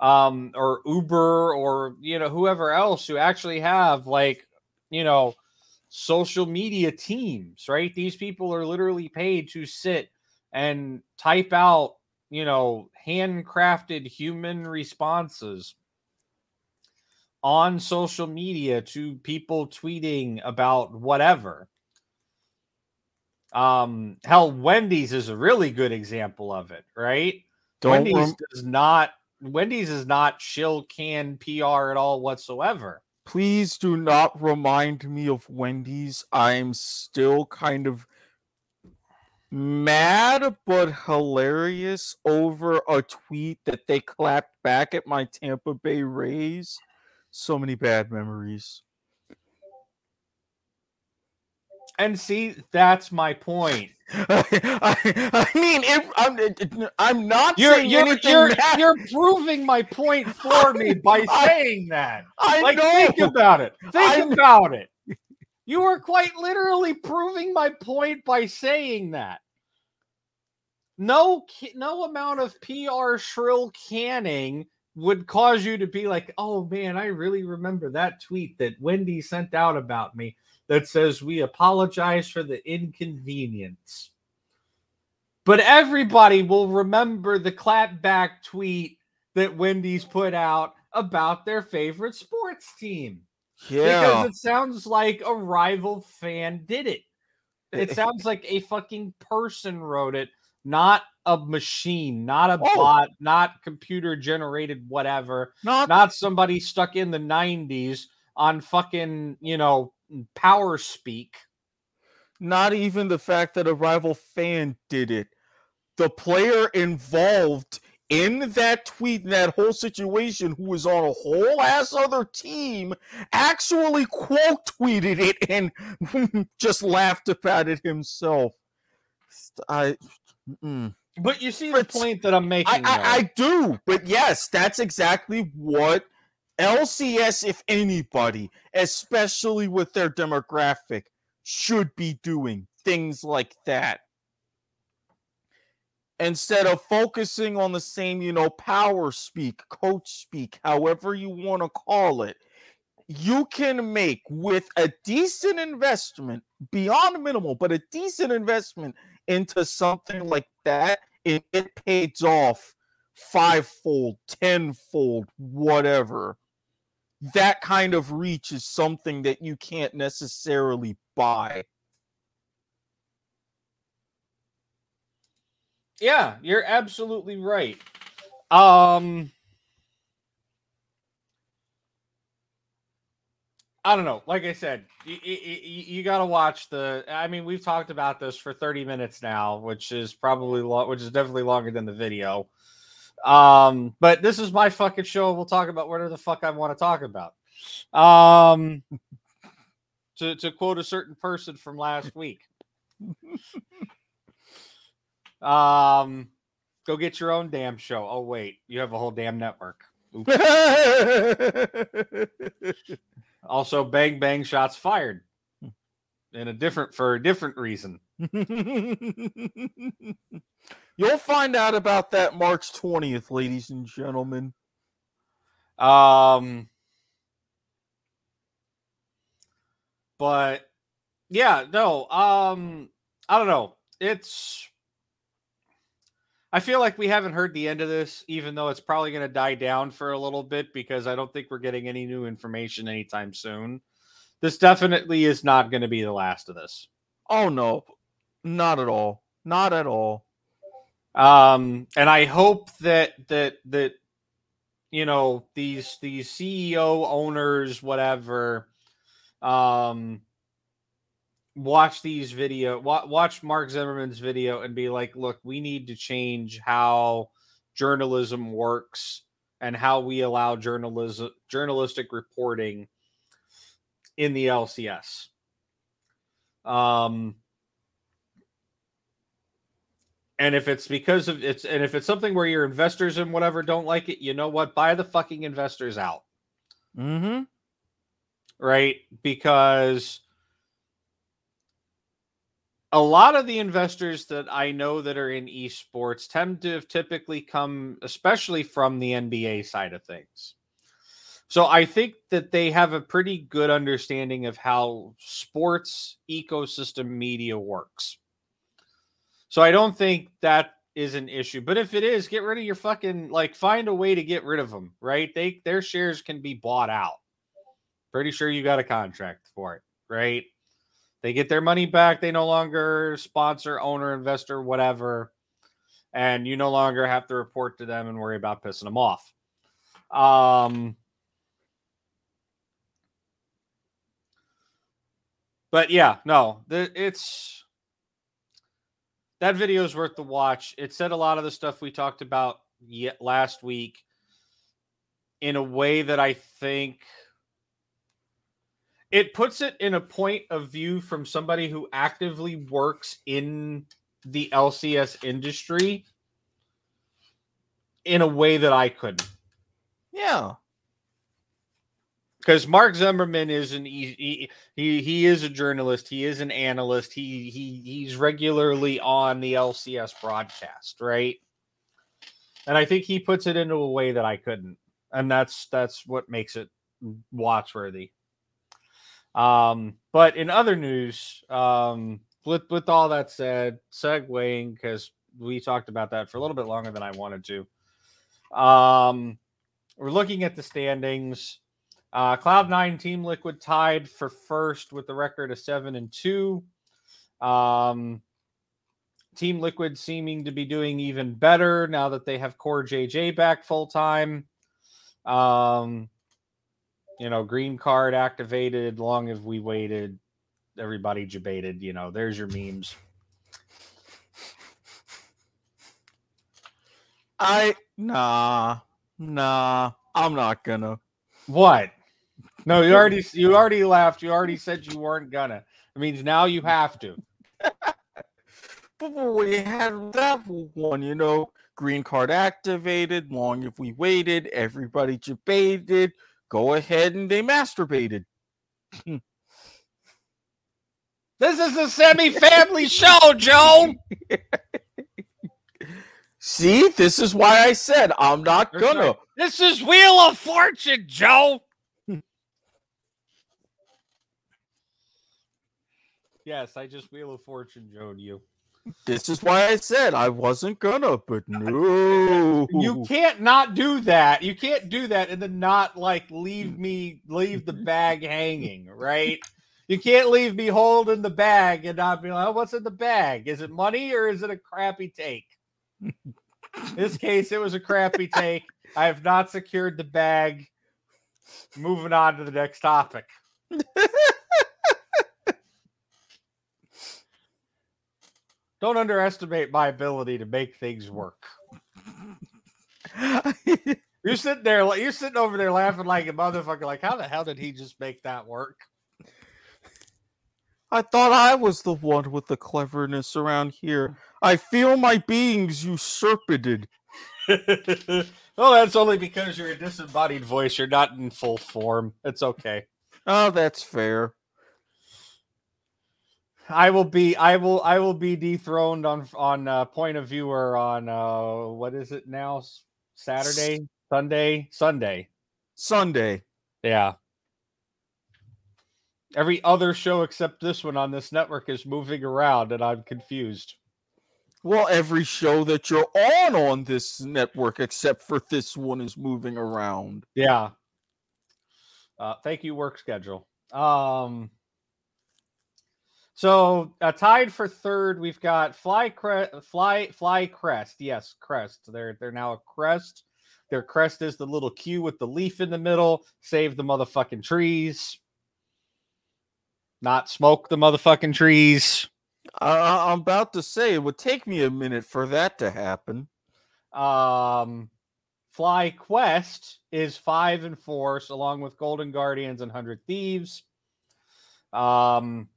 um, or Uber, or you know whoever else who actually have like you know social media teams, right? These people are literally paid to sit and type out you know handcrafted human responses on social media to people tweeting about whatever Um, hell, Wendy's is a really good example of it, right? Don't Wendy's rem- does not Wendy's is not shill can PR at all whatsoever. Please do not remind me of Wendy's. I'm still kind of mad but hilarious over a tweet that they clapped back at my Tampa Bay Rays. So many bad memories. And see, that's my point. I, I, mean, if, I'm, I'm not you're, saying you're, anything. You're, you're, proving my point for me by I, saying that. I like, know. Think about it. Think about it. You are quite literally proving my point by saying that. No, no amount of PR shrill canning would cause you to be like, "Oh man, I really remember that tweet that Wendy sent out about me." That says we apologize for the inconvenience. But everybody will remember the clapback tweet that Wendy's put out about their favorite sports team. Yeah. Because it sounds like a rival fan did it. It sounds like a fucking person wrote it, not a machine, not a oh. bot, not computer generated whatever, not, not somebody stuck in the 90s on fucking, you know, power speak. Not even the fact that a rival fan did it. The player involved in that tweet, in that whole situation, who was on a whole ass other team, actually quote tweeted it and just laughed about it himself. I. Mm. But you see the point that I'm making. I, I, I, do, but yes, that's exactly what LCS, if anybody, especially with their demographic, should be doing things like that. Instead of focusing on the same, you know, power speak, coach speak, however you want to call it, you can make with a decent investment, beyond minimal, but a decent investment into something like that, it, it pays off fivefold, tenfold, whatever that kind of reach is something that you can't necessarily buy. Yeah, you're absolutely right. Um I don't know. Like I said, you, you, you got to watch the. I mean, we've talked about this for 30 minutes now, which is probably long, which is definitely longer than the video. Um, but this is my fucking show. We'll talk about whatever the fuck I want to talk about. Um, to to quote a certain person from last week. um, go get your own damn show. Oh wait, you have a whole damn network. also, bang bang shots fired in a different for a different reason. You'll find out about that March 20th, ladies and gentlemen. Um but yeah, no, um I don't know. It's I feel like we haven't heard the end of this, even though it's probably going to die down for a little bit because I don't think we're getting any new information anytime soon. This definitely is not going to be the last of this. Oh no, not at all. Not at all. Um, and I hope that that that you know these these CEO owners, whatever, um, watch these video, wa- watch Mark Zimmerman's video, and be like, look, we need to change how journalism works and how we allow journalism journalistic reporting in the LCS. Um, and if it's because of it's and if it's something where your investors and whatever don't like it, you know what? Buy the fucking investors out. Mm-hmm. Right? Because a lot of the investors that I know that are in esports tend to have typically come, especially from the NBA side of things. So I think that they have a pretty good understanding of how sports ecosystem media works. So I don't think that is an issue. But if it is, get rid of your fucking like find a way to get rid of them, right? They their shares can be bought out. Pretty sure you got a contract for it, right? They get their money back. They no longer sponsor, owner, investor, whatever. And you no longer have to report to them and worry about pissing them off. Um, but yeah, no, the, it's that video is worth the watch. It said a lot of the stuff we talked about yet last week in a way that I think it puts it in a point of view from somebody who actively works in the LCS industry in a way that I couldn't. Yeah. Because Mark Zimmerman is an he, he he is a journalist. He is an analyst. He he he's regularly on the LCS broadcast, right? And I think he puts it into a way that I couldn't, and that's that's what makes it watchworthy. Um, but in other news, um, with with all that said, segueing because we talked about that for a little bit longer than I wanted to. Um, we're looking at the standings. Uh, Cloud Nine Team Liquid tied for first with the record of seven and two. Um, Team Liquid seeming to be doing even better now that they have CoreJJ back full time. Um, you know, green card activated. Long as we waited, everybody debated. You know, there's your memes. I nah nah. I'm not gonna. What? No, you already you already laughed. You already said you weren't gonna. It means now you have to. but we had that one, you know, green card activated. Long if we waited, everybody debated go ahead and they masturbated. this is a semi-family show, Joe. See, this is why I said I'm not gonna. This is Wheel of Fortune, Joe. Yes, I just Wheel of Fortune Joan you. This is why I said I wasn't gonna, but no. You can't not do that. You can't do that and then not like leave me leave the bag hanging, right? You can't leave me holding the bag and not be like, oh, what's in the bag? Is it money or is it a crappy take? in this case, it was a crappy take. I have not secured the bag. Moving on to the next topic. Don't underestimate my ability to make things work. you're sitting there, you're sitting over there laughing like a motherfucker. Like, how the hell did he just make that work? I thought I was the one with the cleverness around here. I feel my being's usurped. well, that's only because you're a disembodied voice. You're not in full form. It's okay. Oh, that's fair. I will be I will I will be dethroned on on uh, point of viewer on uh what is it now? Saturday? Sunday? Sunday. Sunday. Yeah. Every other show except this one on this network is moving around and I'm confused. Well every show that you're on on this network except for this one is moving around. Yeah. Uh thank you work schedule. Um so uh, tied for third, we've got Fly Crest, Fly Fly Crest. Yes, Crest. They're they're now a crest. Their crest is the little Q with the leaf in the middle. Save the motherfucking trees. Not smoke the motherfucking trees. Uh, I'm about to say it would take me a minute for that to happen. Um, FlyQuest is five and four, so along with Golden Guardians and Hundred Thieves. Um,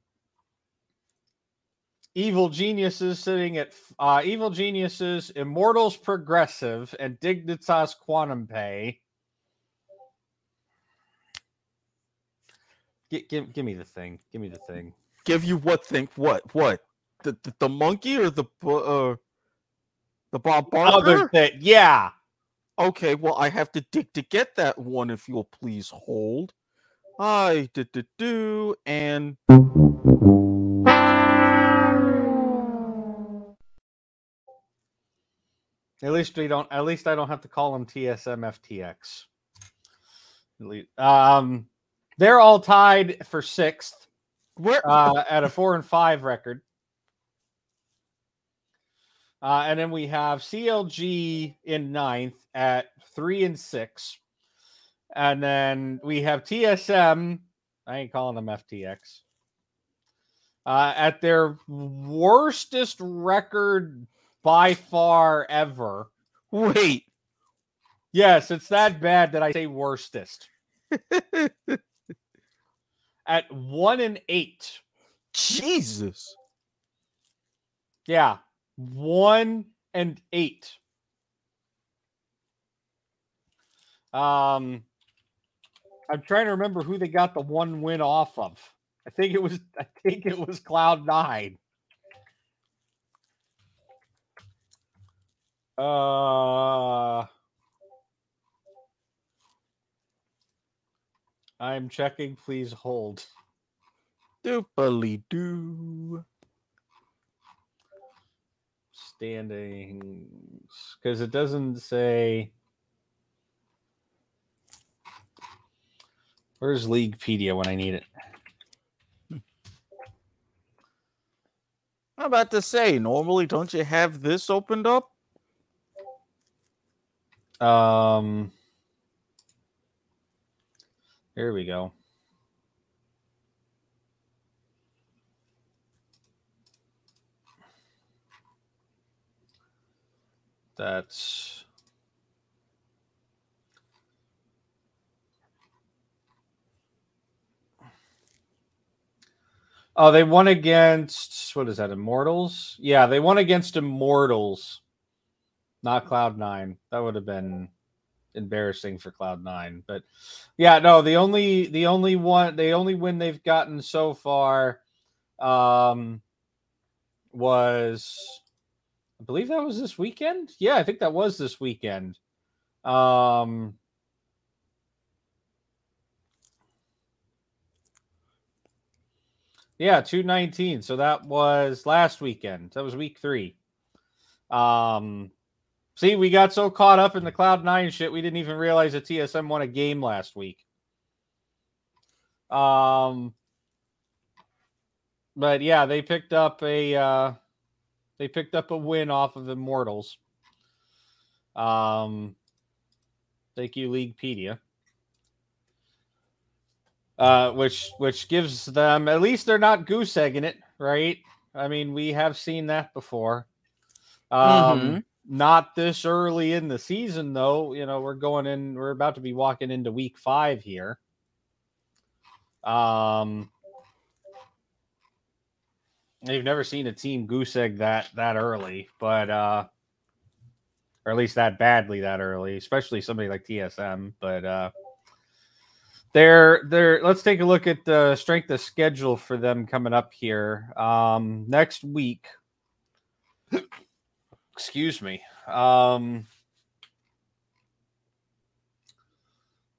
Evil Geniuses sitting at uh, Evil Geniuses, Immortals Progressive, and Dignitas Quantum Pay. Give, give, give me the thing. Give me the thing. Give you what thing? What? What? The the, the monkey or the uh the Bob Barker? Other thing. Yeah. Okay. Well, I have to dig to get that one. If you'll please hold. I do do do and. At least we don't. At least I don't have to call them TSM FTX. Um, they're all tied for sixth. Where? Uh, at a four and five record. Uh, and then we have CLG in ninth at three and six. And then we have TSM. I ain't calling them FTX. Uh, at their worstest record by far ever. Wait. Yes, it's that bad that I say worstest. at one and eight. Jesus. Yeah, one and eight. Um, I'm trying to remember who they got the one win off of. I think it was I think it was Cloud Nine. Uh I'm checking. Please hold. Doopily doo. Standings. Because it doesn't say. Where's Leaguepedia when I need it? I'm about to say, normally don't you have this opened up? Um here we go. That's Oh, they won against what is that? Immortals? Yeah, they won against Immortals, not Cloud Nine. That would have been embarrassing for Cloud Nine. But yeah, no, the only the only one the only win they've gotten so far um was I believe that was this weekend. Yeah, I think that was this weekend. Um Yeah, 219. So that was last weekend. That was week 3. Um See, we got so caught up in the Cloud Nine shit, we didn't even realize that TSM won a game last week. Um, but yeah, they picked up a uh, they picked up a win off of Immortals. Um, thank you, Leaguepedia. Uh, which which gives them at least they're not goose egging it, right? I mean, we have seen that before. Um, mm-hmm. Not this early in the season, though. You know, we're going in, we're about to be walking into week five here. Um, you've never seen a team goose egg that that early, but uh, or at least that badly that early, especially somebody like TSM. But uh, they're they're let's take a look at the strength of schedule for them coming up here. Um, next week excuse me. Um,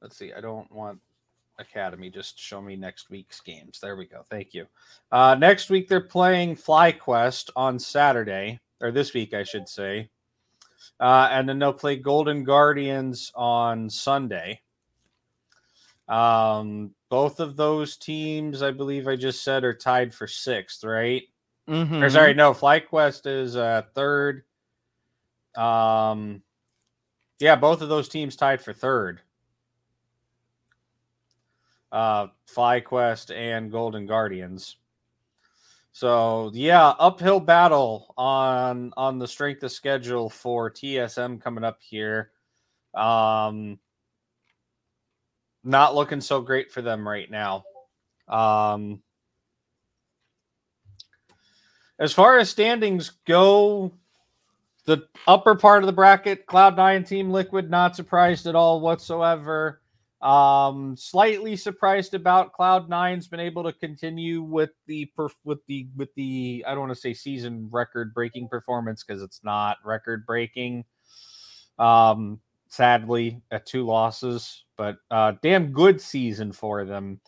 let's see. I don't want Academy. Just show me next week's games. There we go. Thank you. Uh, next week they're playing FlyQuest on Saturday, or this week I should say, uh, and then they'll play Golden Guardians on Sunday. Um, both of those teams, I believe I just said, are tied for sixth, right? Mm-hmm. Or sorry, no, FlyQuest is uh, third. Um, yeah, both of those teams tied for third. Uh, FlyQuest and Golden Guardians. So yeah, uphill battle on on the strength of schedule for TSM coming up here. Um, not looking so great for them right now. Um, as far as standings go, the upper part of the bracket, Cloud Nine Team Liquid, not surprised at all whatsoever. Um, slightly surprised about Cloud Nine's been able to continue with the with the with the I don't want to say season record breaking performance because it's not record breaking. Um, sadly, at two losses, but uh, damn good season for them.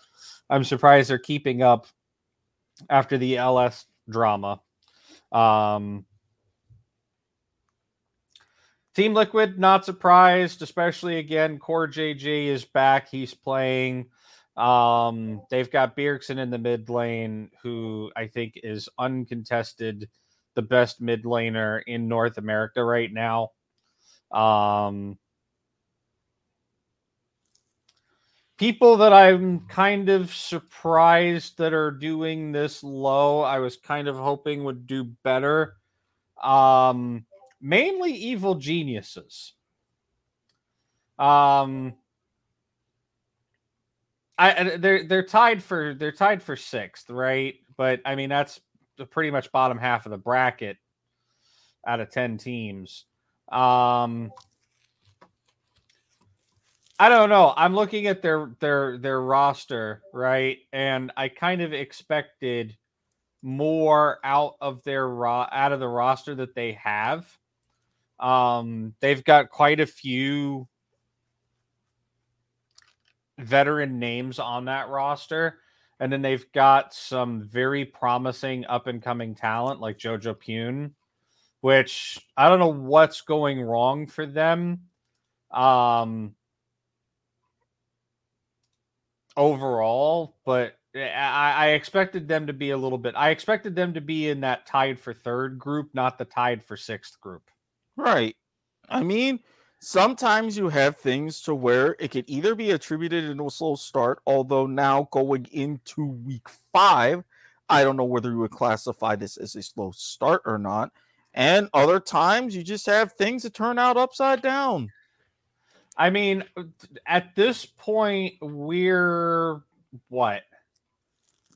I'm surprised they're keeping up after the LS drama. Um, Team Liquid, not surprised, especially again, CoreJJ is back. He's playing. Um, they've got Bjergsen in the mid lane, who I think is uncontested the best mid laner in North America right now. Um, people that I'm kind of surprised that are doing this low, I was kind of hoping would do better. Um, mainly evil geniuses. Um, I they're they're tied for they're tied for sixth, right? But I mean that's pretty much bottom half of the bracket out of ten teams. Um, I don't know. I'm looking at their their their roster, right? And I kind of expected more out of their ro- out of the roster that they have. Um, they've got quite a few veteran names on that roster. And then they've got some very promising up and coming talent like Jojopyun, which I don't know what's going wrong for them. Um, overall, but I, I expected them to be a little bit. I expected them to be in that tied for third group, not the tied for sixth group. Right. I mean, sometimes you have things to where it could either be attributed to a slow start, although now going into week five, I don't know whether you would classify this as a slow start or not. And other times you just have things that turn out upside down. I mean, at this point, we're what?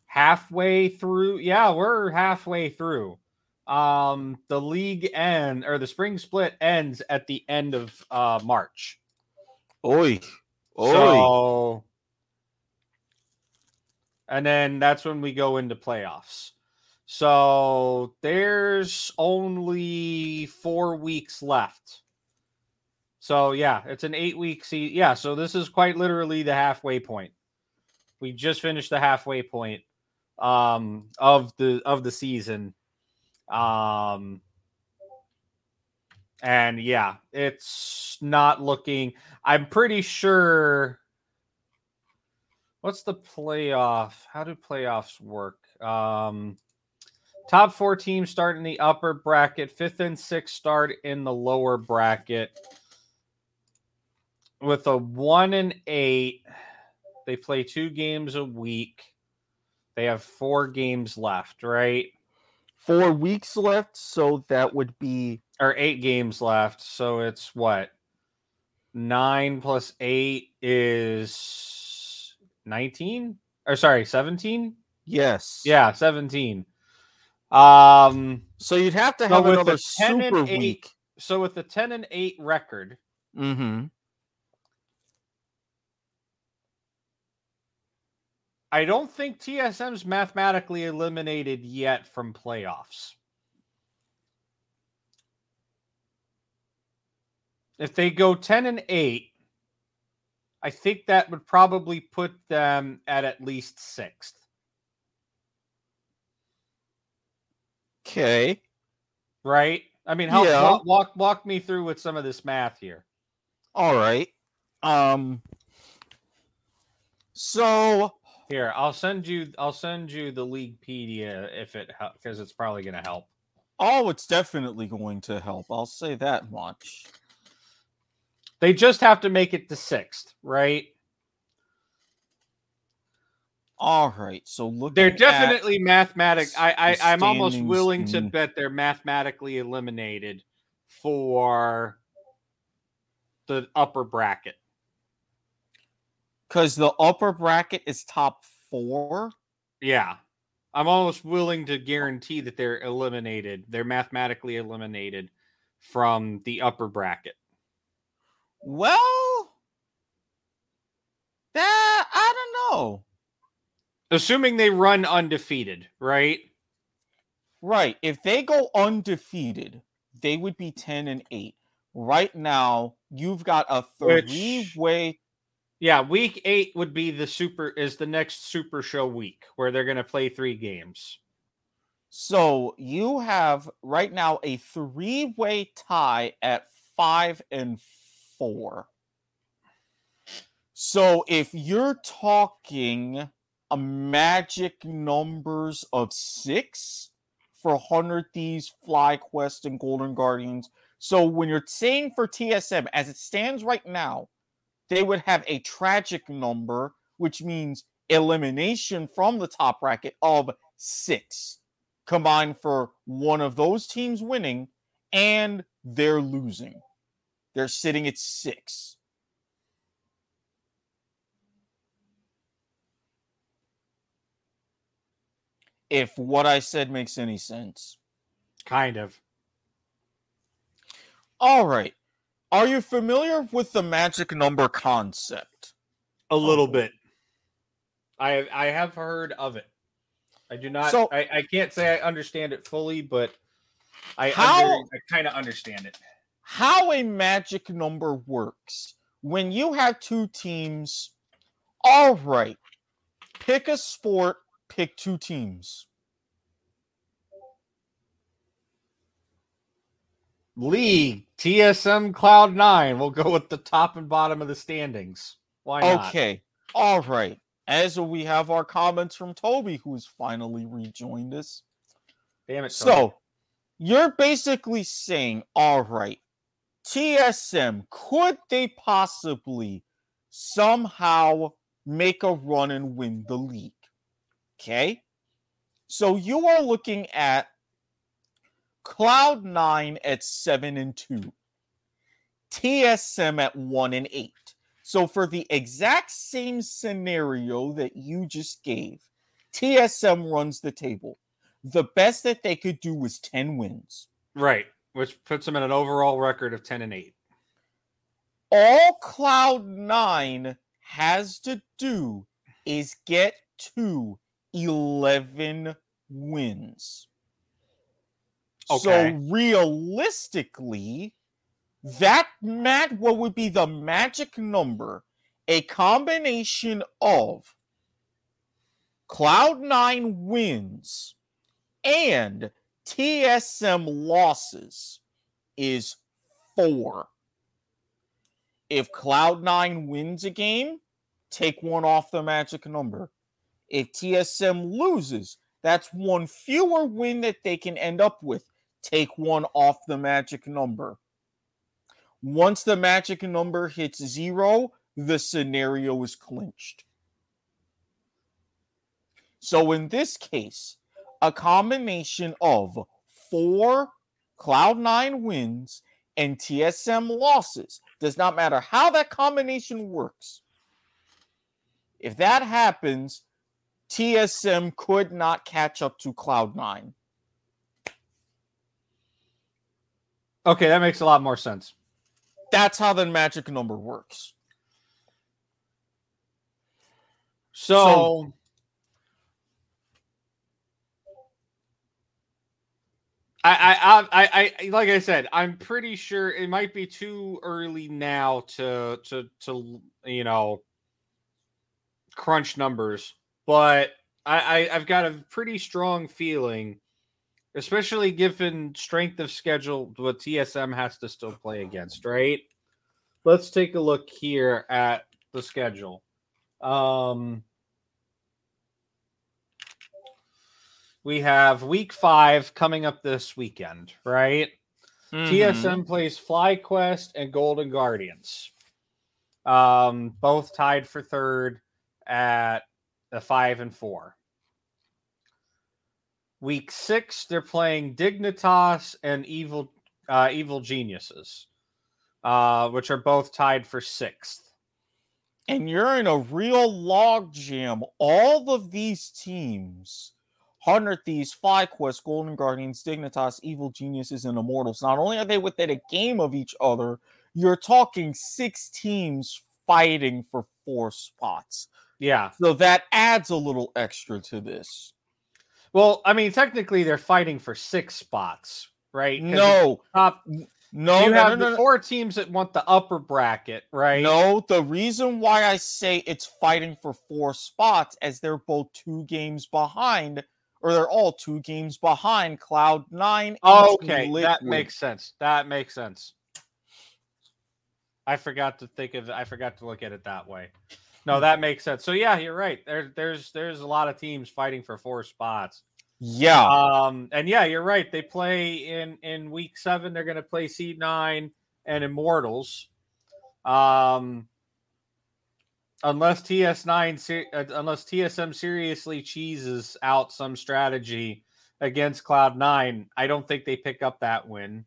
Halfway through? Yeah, we're halfway through um the league end or the spring split ends at the end of uh march. Oi oi so, and then that's when we go into playoffs. So there's only four weeks left. So yeah it's an eight week season yeah so this is quite literally the halfway point. We just finished the halfway point um of the of the season um, and yeah, it's not looking. I'm pretty sure. What's the playoff? How do playoffs work? Um, top four teams start in the upper bracket. Fifth and sixth start in the lower bracket. With a one and eight, they play two games a week. They have four games left, right? Four weeks left, so that would be or eight games left. So it's what nine plus eight is nineteen, or sorry, seventeen. Yes. Yeah, seventeen. Um. So you'd have to have so another super eight, week. So with the ten and eight record, mm-hmm. I don't think TSM's mathematically eliminated yet from playoffs. If they go 10 and 8, I think that would probably put them at at least 6th. Okay. Right? I mean, help yeah. walk, walk walk me through with some of this math here. All right. Um so here, I'll send you. I'll send you the Leaguepedia if it because it's probably going to help. Oh, it's definitely going to help. I'll say that much. They just have to make it to sixth, right? All right. So look, they're definitely mathematic. I, I I'm almost willing to bet they're mathematically eliminated for the upper bracket because the upper bracket is top four. Yeah. I'm almost willing to guarantee that they're eliminated. They're mathematically eliminated from the upper bracket. Well, that I don't know. Assuming they run undefeated, right? Right. If they go undefeated, they would be 10 and 8. Right now, you've got a three way yeah, week eight would be the super is the next super show week where they're gonna play three games. So you have right now a three-way tie at five and four. So if you're talking a magic numbers of six for Hundred Thieves, FlyQuest, and Golden Guardians. So when you're saying for TSM, as it stands right now, they would have a tragic number, which means elimination from the top bracket of six combined for one of those teams winning and they're losing. They're sitting at six. If what I said makes any sense. Kind of. All right. Are you familiar with the magic number concept? A little oh. bit. I I have heard of it. I do not. So, I, I can't say I understand it fully, but I how, under, I kind of understand it. How a magic number works when you have two teams. All right, pick a sport. Pick two teams. League TSM Cloud Nine. We'll go with the top and bottom of the standings. Why not? Okay. All right as we have our comments from Toby, who's finally rejoined us. Damn it. So you're basically saying, all right, TSM, could they possibly somehow make a run and win the league? Okay. So you are looking at Cloud9 at 7 and 2, TSM at 1 and 8. So, for the exact same scenario that you just gave, TSM runs the table. The best that they could do was 10 wins. Right, which puts them at an overall record of 10 and 8. All Cloud9 has to do is get to 11 wins. Okay. So, realistically, that mat what would be the magic number a combination of cloud9 wins and tsm losses is four. If cloud9 wins a game take one off the magic number. If tsm loses that's one fewer win that they can end up with take one off the magic number once the magic number hits zero, the scenario is clinched. So in this case, a combination of four Cloud9 wins and TSM losses does not matter how that combination works. If that happens, TSM could not catch up to Cloud9. Okay, that makes a lot more sense. That's how the magic number works. So, so I, I, I, I, like I said, I'm pretty sure it might be too early now to, to, to, you know, crunch numbers, but I, I I've got a pretty strong feeling especially given strength of schedule what TSM has to still play against, right? Let's take a look here at the schedule. Um, we have week five coming up this weekend, right? Mm-hmm. TSM plays FlyQuest and Golden Guardians. Um, both tied for third at the five and four. Week six, they're playing Dignitas and Evil uh, Evil Geniuses, uh, which are both tied for sixth. And you're in a real log jam. All of these teams, Hundred Thieves, FlyQuest, Golden Guardians, Dignitas, Evil Geniuses, and Immortals. Not only are they within a game of each other, you're talking six teams fighting for four spots. Yeah. So that adds a little extra to this. Well, I mean, technically they're fighting for six spots, right? No, top. No, you no, have no, no, the four teams that want the upper bracket, right? No, the reason why I say it's fighting for four spots as they're both two games behind, or they're all two games behind Cloud Nine. okay, that makes sense. That makes sense. I forgot to think of. I forgot to look at it that way. No, that makes sense. So yeah, you're right. There, there's there's a lot of teams fighting for four spots. Yeah. Um, and yeah, you're right. They play in in week seven. They're going to play C9 and Immortals. Um, unless TS9 uh, unless TSM seriously cheeses out some strategy against Cloud9, I don't think they pick up that win.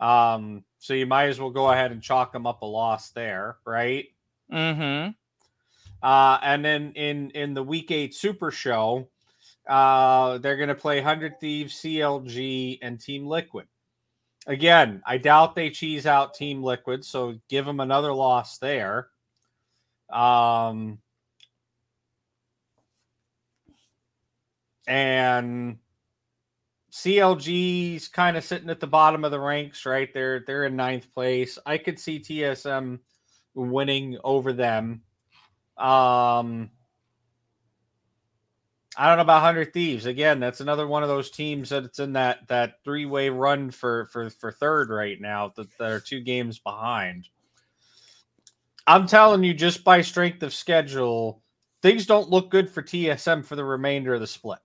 Um, so you might as well go ahead and chalk them up a loss there, right? Mm-hmm. Uh, and then in in the week eight super show, uh, they're gonna play Hundred Thieves, CLG, and Team Liquid. Again, I doubt they cheese out Team Liquid, so give them another loss there. Um, and CLG's kind of sitting at the bottom of the ranks, right? They're they're in ninth place. I could see TSM winning over them. Um, I don't know about Hundred Thieves. Again, that's another one of those teams that it's in that that three way run for for for third right now. That, that are two games behind. I'm telling you, just by strength of schedule, things don't look good for TSM for the remainder of the split.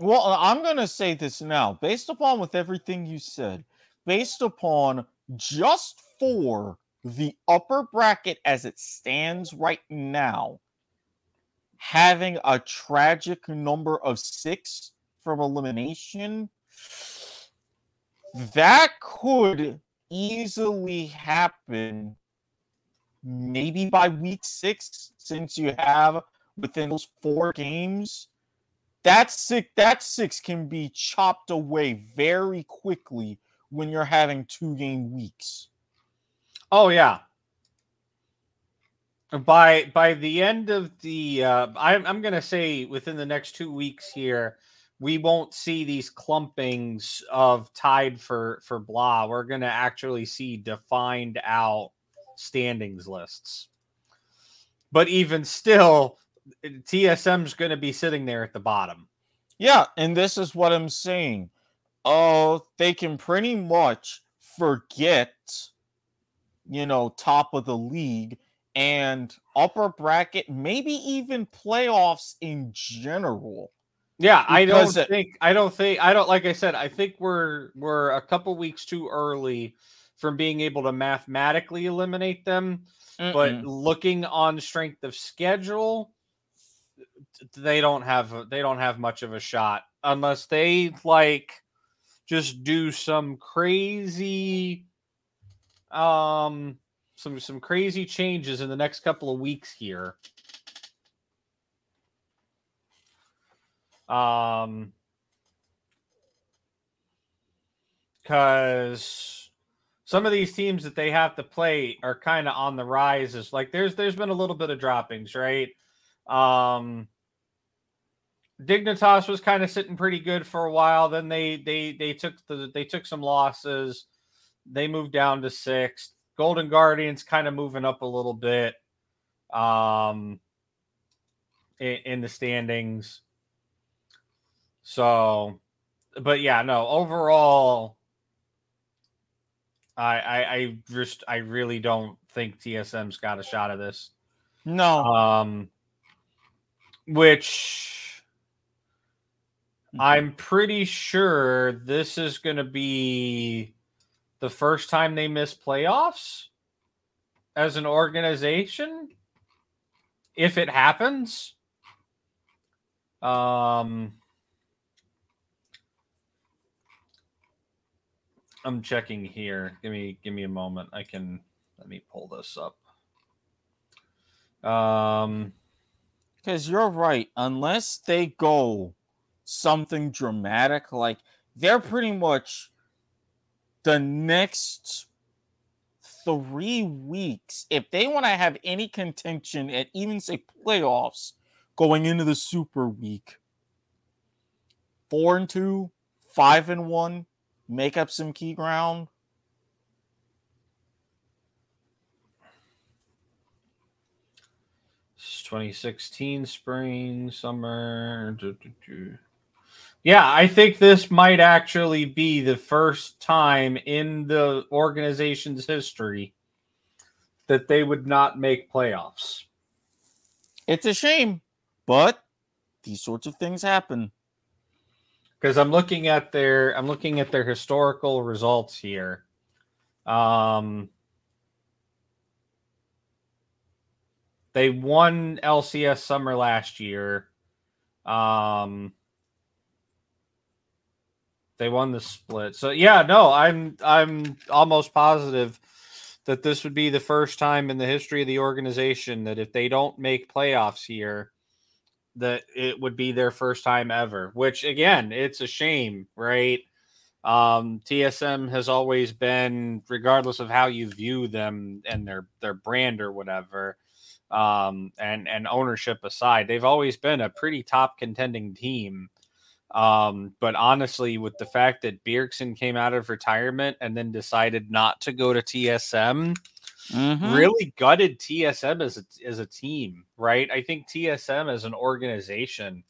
Well, uh, I'm going to say this now, based upon with everything you said, based upon just for the upper bracket as it stands right now, having a tragic number of six from elimination, that could easily happen maybe by week six, since you have within those four games. That six, that six can be chopped away very quickly when you're having two game weeks. Oh yeah, by by the end of the uh, I'm, I'm gonna say within the next two weeks here we won't see these clumpings of tied for for blah. We're gonna actually see defined out standings lists. But even still tsm's gonna be sitting there at the bottom. Yeah and this is what i'm saying. Oh they can pretty much forget you know top of the league and upper bracket, maybe even playoffs in general. Yeah, I don't it, think I don't think I don't like I said, I think we're we're a couple weeks too early from being able to mathematically eliminate them. Mm-mm. But looking on strength of schedule, they don't have they don't have much of a shot unless they like just do some crazy um some some crazy changes in the next couple of weeks here. Um, because some of these teams that they have to play are kind of on the rise. Is like there's there's been a little bit of droppings, right? Um, Dignitas was kind of sitting pretty good for a while. Then they they they took the they took some losses. They moved down to sixth. Golden Guardians kind of moving up a little bit um, in, in the standings. So, but yeah, no, overall, I, I, I just, I really don't think TSM's got a shot of this. No. Um, which mm-hmm. I'm pretty sure this is going to be the first time they miss playoffs as an organization if it happens um I'm checking here. Give me give me a moment. I can let me pull this up. Um because you're right. Unless they go something dramatic, like they're pretty much the next three weeks, if they want to have any contention at even say playoffs going into the super week, four and two, five and one, make up some key ground. It's 2016 spring, summer. Yeah, I think this might actually be the first time in the organization's history that they would not make playoffs. It's a shame, but these sorts of things happen. Because I'm looking at their I'm looking at their historical results here. Um, they won LCS summer last year. Um, they won the split. So yeah, no, I'm I'm almost positive that this would be the first time in the history of the organization that if they don't make playoffs here, that it would be their first time ever. Which again, it's a shame, right? Um, TSM has always been, regardless of how you view them and their their brand or whatever, um, and and ownership aside, they've always been a pretty top contending team. Um, but honestly, with the fact that Bjergsen came out of retirement and then decided not to go to TSM, mm-hmm. really gutted TSM as a, as a team, right? I think TSM as an organization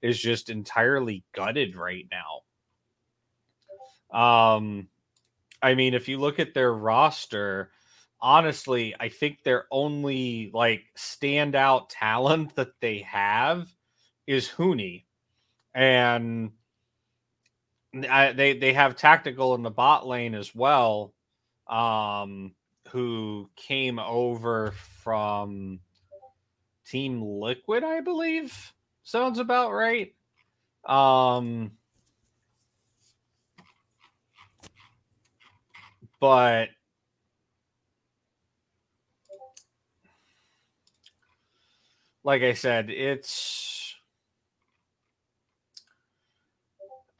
is just entirely gutted right now. Um, I mean, if you look at their roster, honestly, I think their only like standout talent that they have is Huni, and I, they they have Tactical in the bot lane as well, um, who came over from Team Liquid, I believe. Sounds about right. Um, but like I said, it's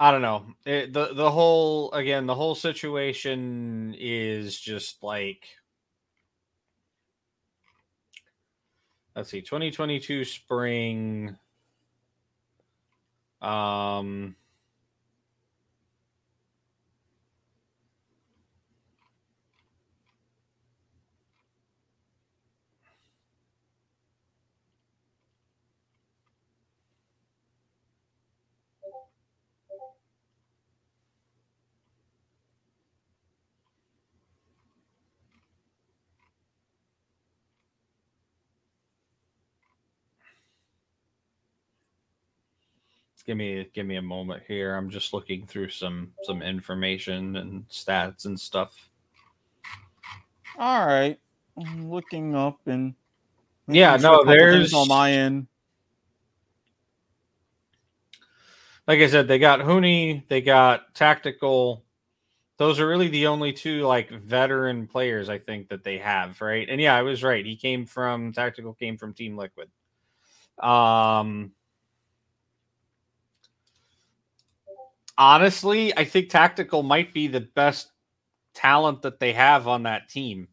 I don't know. It, the the whole again, the whole situation is just like let's see, 2022 spring um give me give me a moment here. I'm just looking through some some information and stats and stuff. All right, I'm looking up and yeah, no, there's on my end. Like I said, they got Huni, they got Tactical. Those are really the only two like veteran players I think that they have, right? And yeah, I was right. He came from Tactical, came from Team Liquid. Um, honestly, I think Tactical might be the best talent that they have on that team.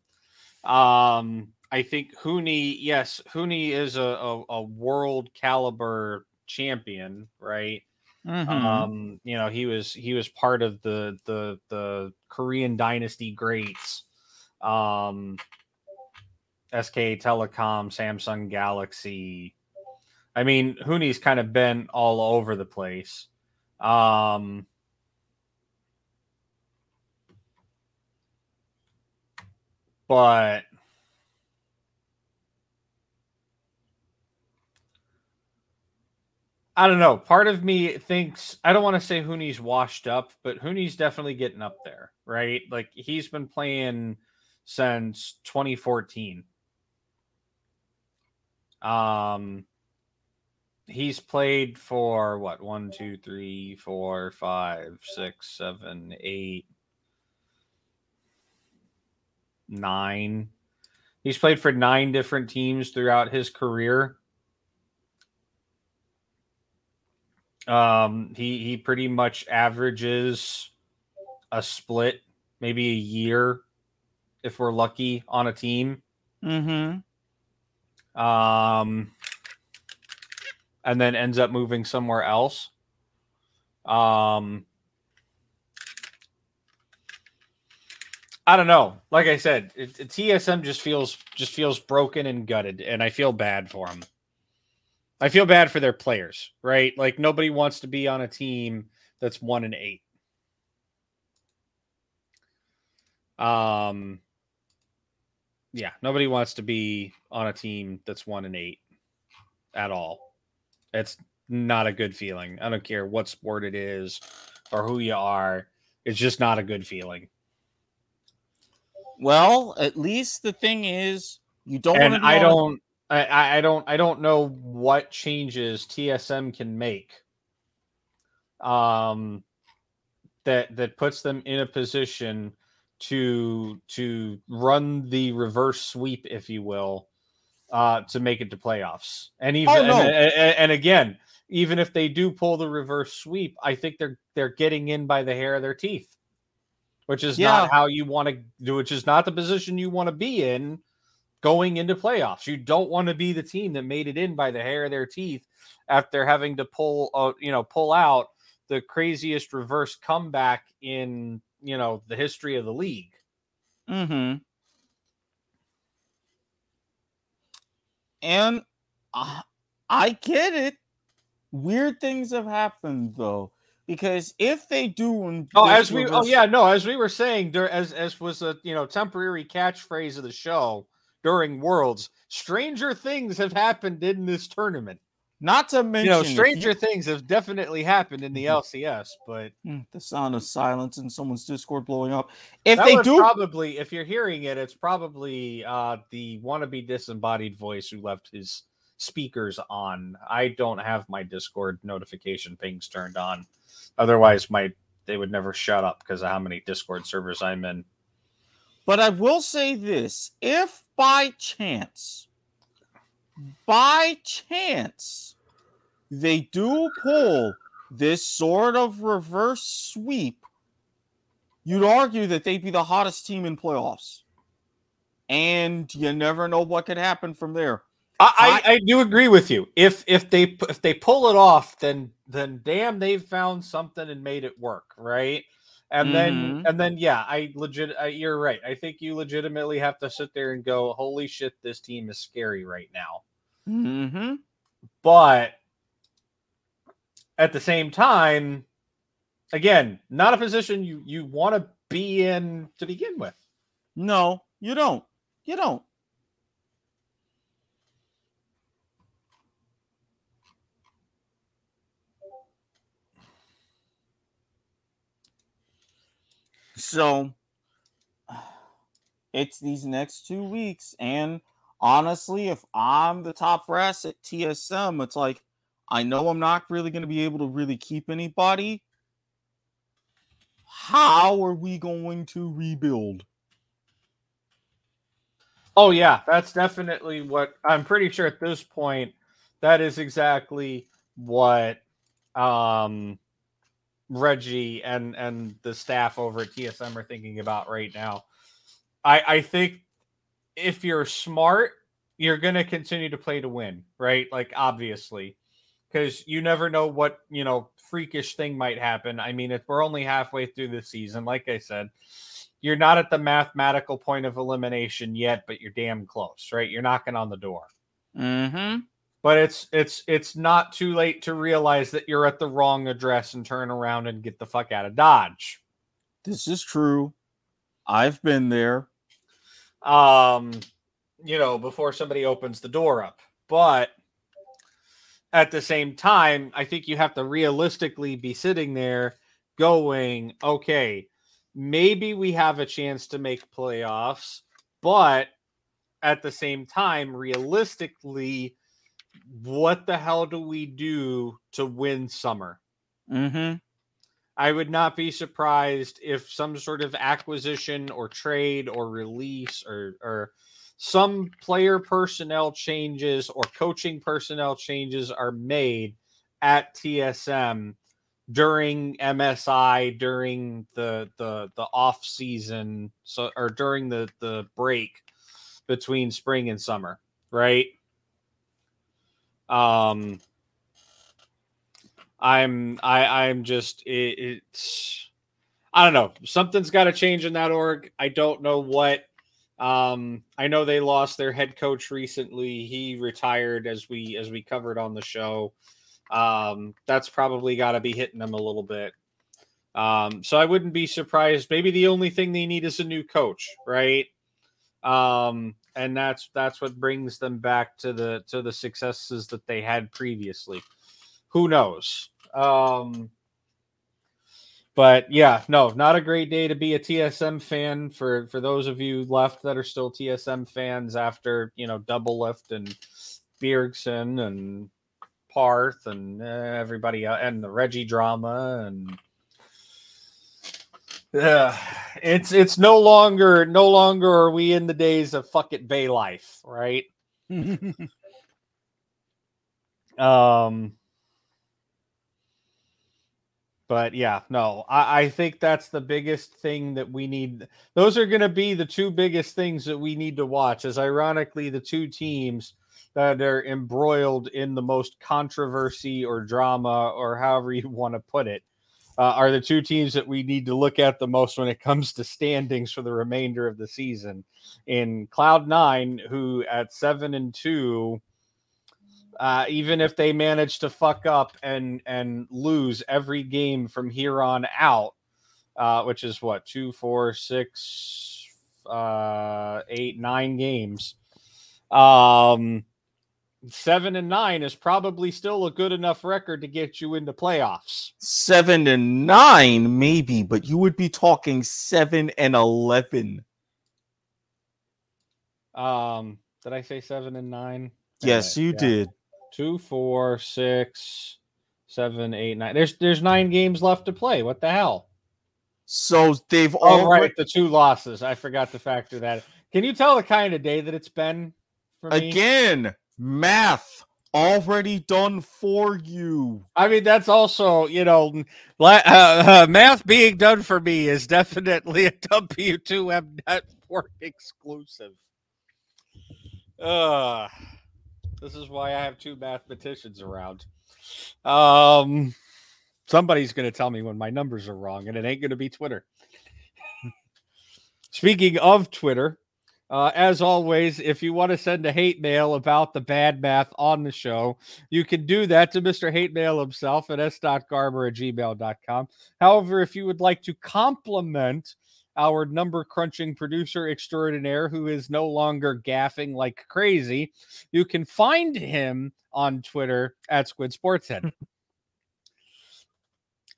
Um, I think Huni, yes, Huni is a, a, a world caliber champion, right? Mm-hmm. Um, you know, he was he was part of the the the Korean dynasty greats. Um SK Telecom, Samsung Galaxy. I mean, Huni's kind of been all over the place. Um, but I don't know. Part of me thinks I don't want to say Huni's washed up, but Huni's definitely getting up there, right? Like he's been playing since 2014. Um he's played for what one, two, three, four, five, six, seven, eight, nine. He's played for nine different teams throughout his career. Um, he he pretty much averages a split, maybe a year, if we're lucky, on a team. Mm-hmm. Um, and then ends up moving somewhere else. Um, I don't know. Like I said, it, it, TSM just feels just feels broken and gutted, and I feel bad for them. I feel bad for their players, right? Like nobody wants to be on a team that's one and eight. Um, Yeah, nobody wants to be on a team that's one and eight at all. It's not a good feeling. I don't care what sport it is or who you are. It's just not a good feeling. Well, at least the thing is, you don't. And I don't. I, I don't. I don't know what changes TSM can make. Um, that that puts them in a position to to run the reverse sweep, if you will, uh, to make it to playoffs. And even oh, no. and, and, and again, even if they do pull the reverse sweep, I think they're they're getting in by the hair of their teeth, which is yeah. not how you want to do. Which is not the position you want to be in going into playoffs. You don't want to be the team that made it in by the hair of their teeth after having to pull, uh, you know, pull out the craziest reverse comeback in you know the history of the league. Hmm. And uh, I get it. Weird things have happened though, because if they do, oh, as we, oh yeah, no, as we were saying, there, as as was a you know temporary catchphrase of the show during Worlds, stranger things have happened in this tournament. Not to mention, you know, stranger you... things have definitely happened in the mm-hmm. LCS, but hmm, the sound of silence and someone's Discord blowing up. If they do, probably, if you're hearing it, it's probably uh, the wannabe disembodied voice who left his speakers on. I don't have my Discord notification pings turned on. Otherwise, my they would never shut up because of how many Discord servers I'm in. But I will say this: if by chance by chance they do pull this sort of reverse sweep, you'd argue that they'd be the hottest team in playoffs. And you never know what could happen from there. I, I, I, do agree with you. If if they if they pull it off, then then damn, they've found something and made it work, right? And mm-hmm. then and then yeah, I legit. I, you're right. I think you legitimately have to sit there and go, "Holy shit, this team is scary right now." Mm-hmm. But at the same time, again, not a position you you want to be in to begin with. No, you don't. You don't. So it's these next two weeks, and honestly, if I'm the top brass at TSM, it's like I know I'm not really going to be able to really keep anybody. How are we going to rebuild? Oh yeah, that's definitely what I'm pretty sure at this point that is exactly what um Reggie and and the staff over at TSM are thinking about right now. I I think if you're smart, you're going to continue to play to win, right? Like obviously, because you never know what you know freakish thing might happen. I mean, if we're only halfway through the season, like I said, you're not at the mathematical point of elimination yet, but you're damn close, right? You're knocking on the door. Hmm. But it's it's it's not too late to realize that you're at the wrong address and turn around and get the fuck out of Dodge. This is true. I've been there um, you know, before somebody opens the door up. But at the same time, I think you have to realistically be sitting there going, okay, maybe we have a chance to make playoffs, but at the same time, realistically, what the hell do we do to win summer? Mm-hmm. I would not be surprised if some sort of acquisition or trade or release or or some player personnel changes or coaching personnel changes are made at TSM during MSI during the the the off season so or during the the break between spring and summer, right? Um I'm I I'm just it, it's I don't know something's got to change in that org. I don't know what. Um, I know they lost their head coach recently. He retired as we as we covered on the show. Um, that's probably got to be hitting them a little bit. Um, so I wouldn't be surprised. Maybe the only thing they need is a new coach, right? Um, and that's that's what brings them back to the to the successes that they had previously. Who knows? Um, but yeah, no, not a great day to be a TSM fan for for those of you left that are still TSM fans after you know Doublelift and Bjergsen and Parth and uh, everybody uh, and the Reggie drama and yeah, it's it's no longer no longer are we in the days of fuck it Bay life, right? um but yeah, no, I, I think that's the biggest thing that we need. Those are going to be the two biggest things that we need to watch. As ironically, the two teams that are embroiled in the most controversy or drama, or however you want to put it, uh, are the two teams that we need to look at the most when it comes to standings for the remainder of the season. In Cloud Nine, who at seven and two, uh, even if they manage to fuck up and and lose every game from here on out, uh, which is what two, four, six, uh, eight, nine games. Um, seven and nine is probably still a good enough record to get you into playoffs. Seven and nine, maybe, but you would be talking seven and eleven. Um, did I say seven and nine? Yes, you yeah. did. Two, four, six, seven, eight, nine. There's there's nine games left to play. What the hell? So they've all oh, right. The two losses. I forgot to factor that. Can you tell the kind of day that it's been for me? Again, math already done for you. I mean, that's also, you know, uh, uh, math being done for me is definitely a W2M network exclusive. Uh, this is why I have two mathematicians around. Um, somebody's going to tell me when my numbers are wrong, and it ain't going to be Twitter. Speaking of Twitter, uh, as always, if you want to send a hate mail about the bad math on the show, you can do that to Mr. Hate Mail himself at s.garber at gmail.com. However, if you would like to compliment our number crunching producer extraordinaire who is no longer gaffing like crazy, you can find him on Twitter at Squid Sportshead.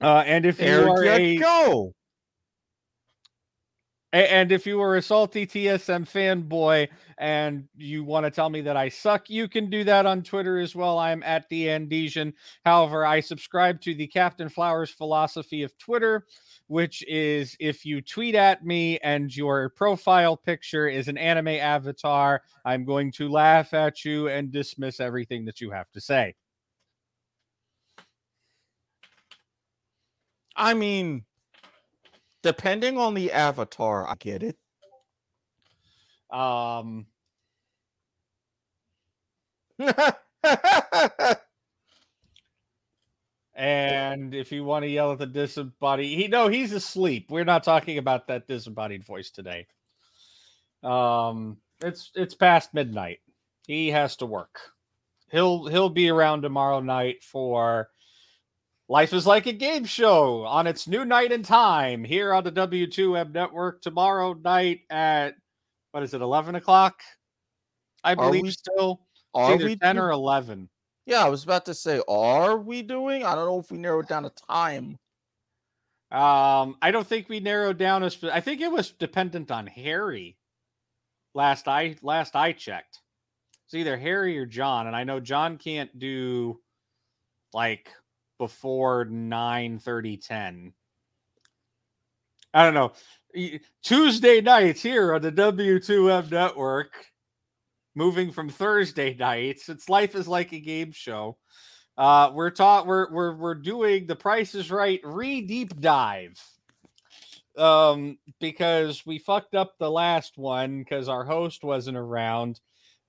Uh, and if there you are you a go. And if you are a salty TSM fanboy and you want to tell me that I suck, you can do that on Twitter as well. I'm at the Andesian. However, I subscribe to the Captain Flowers philosophy of Twitter, which is if you tweet at me and your profile picture is an anime avatar, I'm going to laugh at you and dismiss everything that you have to say. I mean, Depending on the avatar, I get it. Um. and if you want to yell at the disembodied, he no, he's asleep. We're not talking about that disembodied voice today. Um, it's it's past midnight. He has to work. He'll he'll be around tomorrow night for Life is like a game show on its new night and time here on the W2M network tomorrow night at what is it, 11 o'clock? I believe we, still. Are we 10 do- or 11. Yeah, I was about to say, are we doing? I don't know if we narrowed down a time. Um, I don't think we narrowed down a. Spe- I think it was dependent on Harry. Last I last I checked, it's either Harry or John, and I know John can't do like before 9 30 10 i don't know. Tuesday nights here on the w2m network moving from thursday nights it's life is like a game show. Uh we're taught we're we're, we're doing the price is right re deep dive. Um because we fucked up the last one because our host wasn't around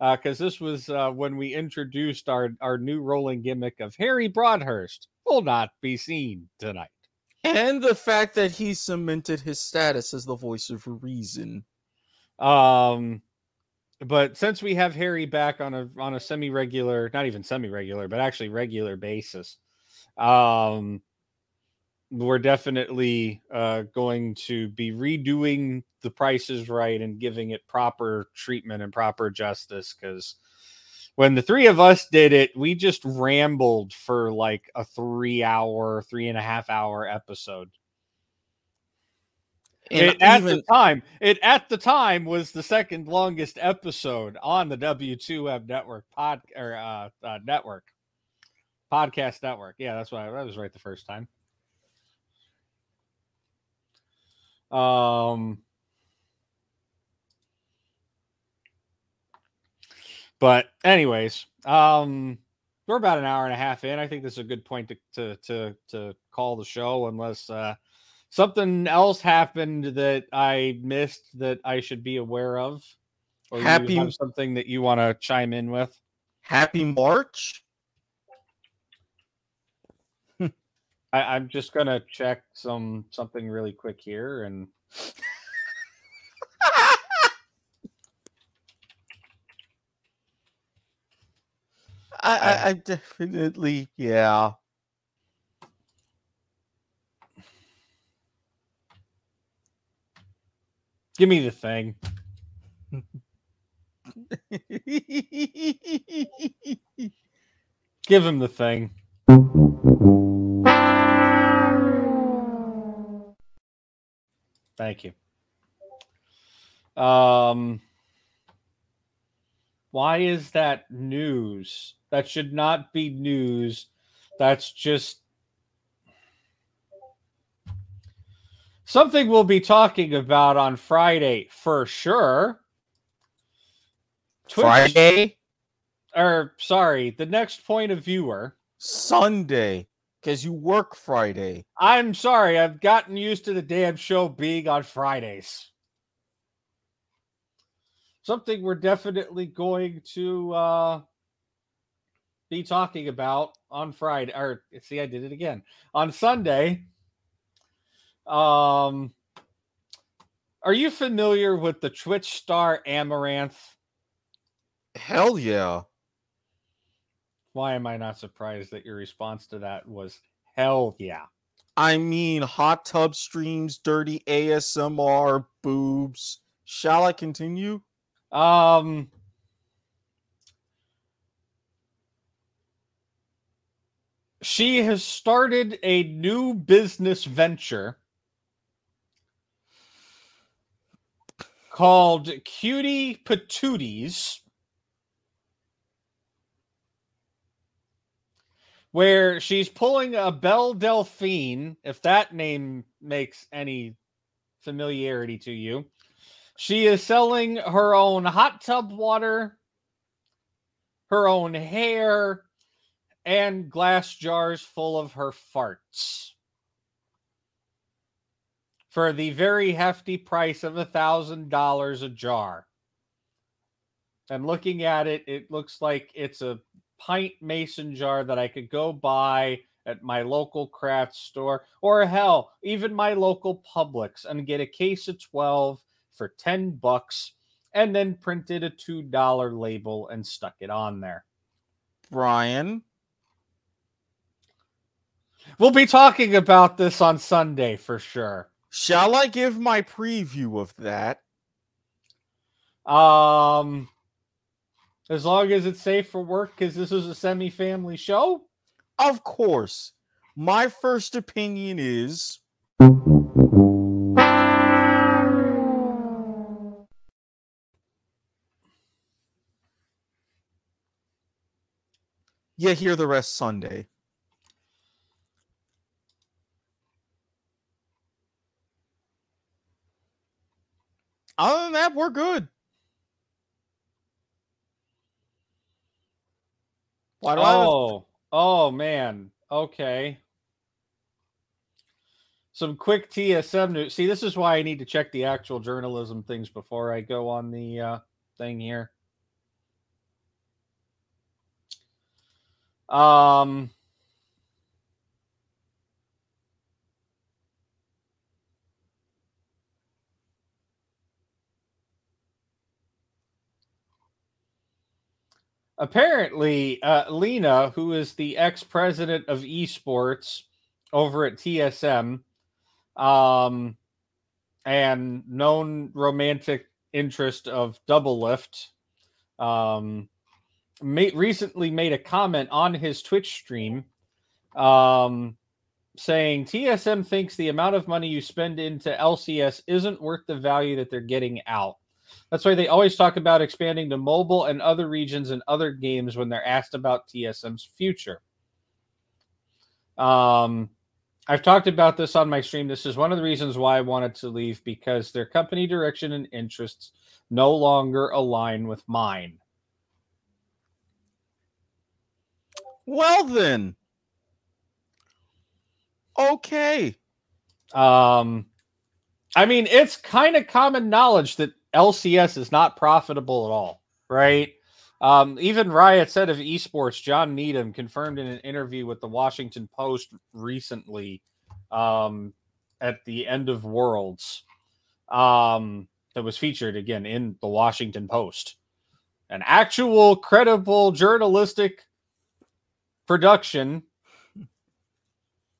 because uh, this was uh, when we introduced our our new rolling gimmick of Harry Broadhurst will not be seen tonight. And the fact that he cemented his status as the voice of reason. Um, but since we have Harry back on a on a semi regular, not even semi regular, but actually regular basis, um, we're definitely uh, going to be redoing the prices right and giving it proper treatment and proper justice because when the three of us did it, we just rambled for like a three hour, three and a half hour episode. It, at the time, it at the time was the second longest episode on the W2M network pod or uh, uh, network podcast network. Yeah, that's why I was right the first time. Um, but anyways, um, we're about an hour and a half in. I think this is a good point to to to, to call the show, unless uh, something else happened that I missed that I should be aware of, or happy something that you want to chime in with. Happy March. I, am just gonna check some something really quick here and I, I, I definitely yeah. Give me the thing. Give him the thing. Thank you. Um, why is that news? That should not be news. That's just something we'll be talking about on Friday for sure. Twitch, Friday? Or sorry, the next point of viewer. Sunday because you work Friday. I'm sorry. I've gotten used to the damn show being on Fridays. Something we're definitely going to uh, be talking about on Friday. Or see, I did it again on Sunday. Um, are you familiar with the Twitch star Amouranth? Hell yeah. Why am I not surprised that your response to that was hell yeah? I mean, hot tub streams, dirty ASMR, boobs. Shall I continue? Um, she has started a new business venture called Cutie Patooties. where she's pulling a Belle Delphine, if that name makes any familiarity to you. She is selling her own hot tub water, her own hair, and glass jars full of her farts for the very hefty price of a thousand dollars a jar. And looking at it, it looks like it's a pint mason jar that I could go buy at my local craft store or hell, even my local Publix and get a case of 12 for 10 bucks and then printed a $2 label and stuck it on there. Brian, we'll be talking about this on Sunday for sure. Shall I give my preview of that? Um as long as it's safe for work, because this is a semi family show? Of course. My first opinion is. You hear the rest Sunday. Other than that, we're good. Why do oh, I oh man. Okay. Some quick TSM news. See, this is why I need to check the actual journalism things before I go on the uh, thing here. Um, apparently, uh, Leena, who is the ex president of esports, over at TSM, um, and known romantic interest of Doublelift, um, made, recently made a comment on his Twitch stream, um, saying TSM thinks the amount of money you spend into LCS isn't worth the value that they're getting out. That's why they always talk about expanding to mobile and other regions and other games when they're asked about TSM's future. Um, I've talked about this on my stream. This is one of the reasons why I wanted to leave because their company direction and interests no longer align with mine. Well, then. Okay. Um, I mean, it's kind of common knowledge that LCS is not profitable at all, right? Um, even Riot said of esports, John Needham confirmed in an interview with the Washington Post recently um, at the end of Worlds um, that was featured again in the Washington Post. An actual credible journalistic production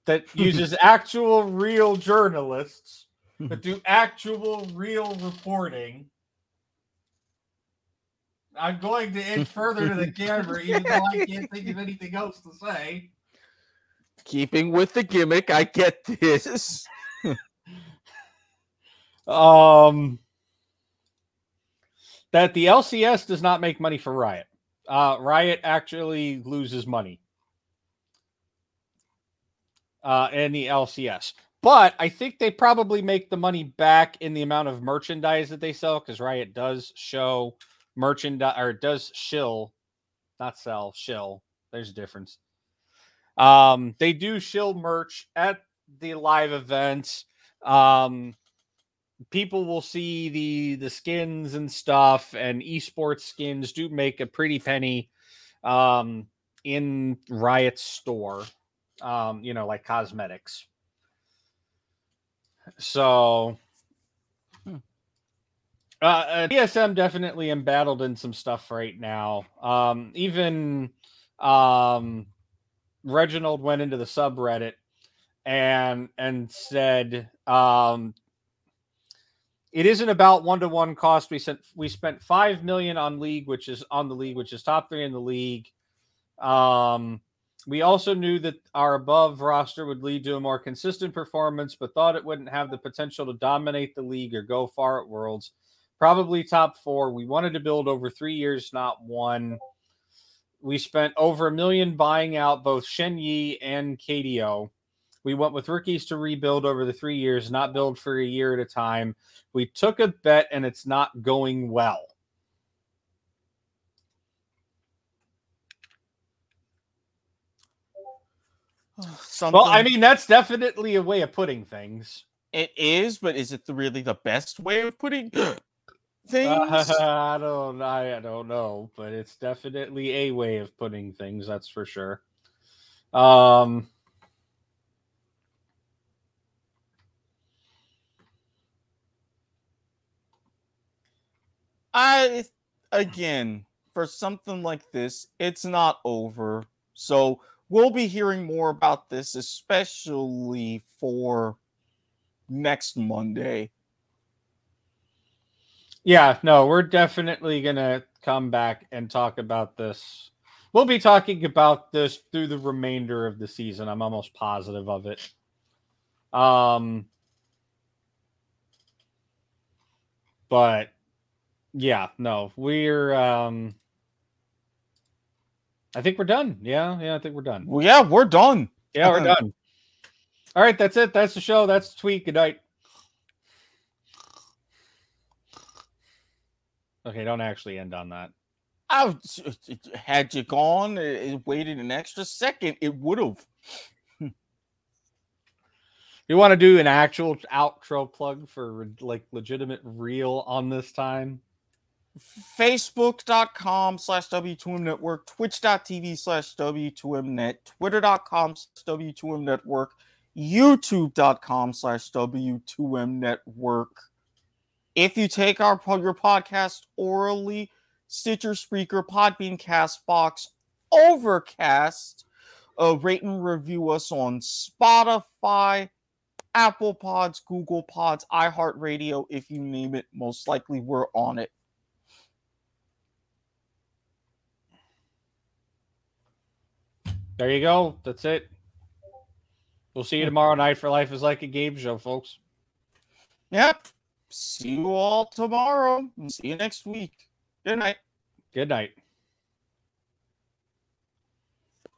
that uses actual real journalists that do actual real reporting. I'm going to inch further to the camera, even though I can't think of anything else to say. Keeping with the gimmick, I get this. um, that the LCS does not make money for Riot. Uh, Riot actually loses money uh, in the LCS. But I think they probably make the money back in the amount of merchandise that they sell because Riot does show merchandise or does shill, not sell, shill. There's a difference. Um, they do shill merch at the live events. Um, people will see the the skins and stuff, and esports skins do make a pretty penny um, in Riot's store. Um, you know, like cosmetics. So, uh, uh, TSM definitely embattled in some stuff right now. Um, even um, Reginald went into the subreddit and and said um, it isn't about one to one cost. We sent we spent five million on league, which is on the league, which is top three in the league. Um, we also knew that our above roster would lead to a more consistent performance, but thought it wouldn't have the potential to dominate the league or go far at Worlds. Probably top four. We wanted to build over three years, not one. We spent over a million buying out both Shen Yi and KDO. We went with rookies to rebuild over the three years, not build for a year at a time. We took a bet and it's not going well. Something... Well, I mean, that's definitely a way of putting things. It is, but is it the, really the best way of putting things? Uh, I don't, I, I don't know, but it's definitely a way of putting things. That's for sure. Um. I again for something like this, it's not over. So we'll be hearing more about this, especially for next Monday. Yeah, no, we're definitely gonna come back and talk about this. We'll be talking about this through the remainder of the season. I'm almost positive of it. Um, but yeah, no, we're um I think we're done. Yeah, yeah, I think we're done. Well, yeah, we're done. Yeah, we're uh-huh. done. All right, that's it. That's the show. That's the tweet. Good night. Okay, don't actually end on that. I had you gone, it waited an extra second, it would have. you want to do an actual outro plug for like legitimate real on this time? facebook.com slash W2M Network, twitch.tv slash W2M Net, twitter.com slash W2M Network, youtube.com slash W2M Network. If you take our your podcast orally, Stitcher, Spreaker, Podbean, Castbox, Overcast, uh, rate and review us on Spotify, Apple Pods, Google Pods, iHeartRadio, if you name it. Most likely we're on it. There you go. That's it. We'll see you tomorrow night for Life is Like a Game Show, folks. Yep. See you all tomorrow. See you next week. Good night. Good night.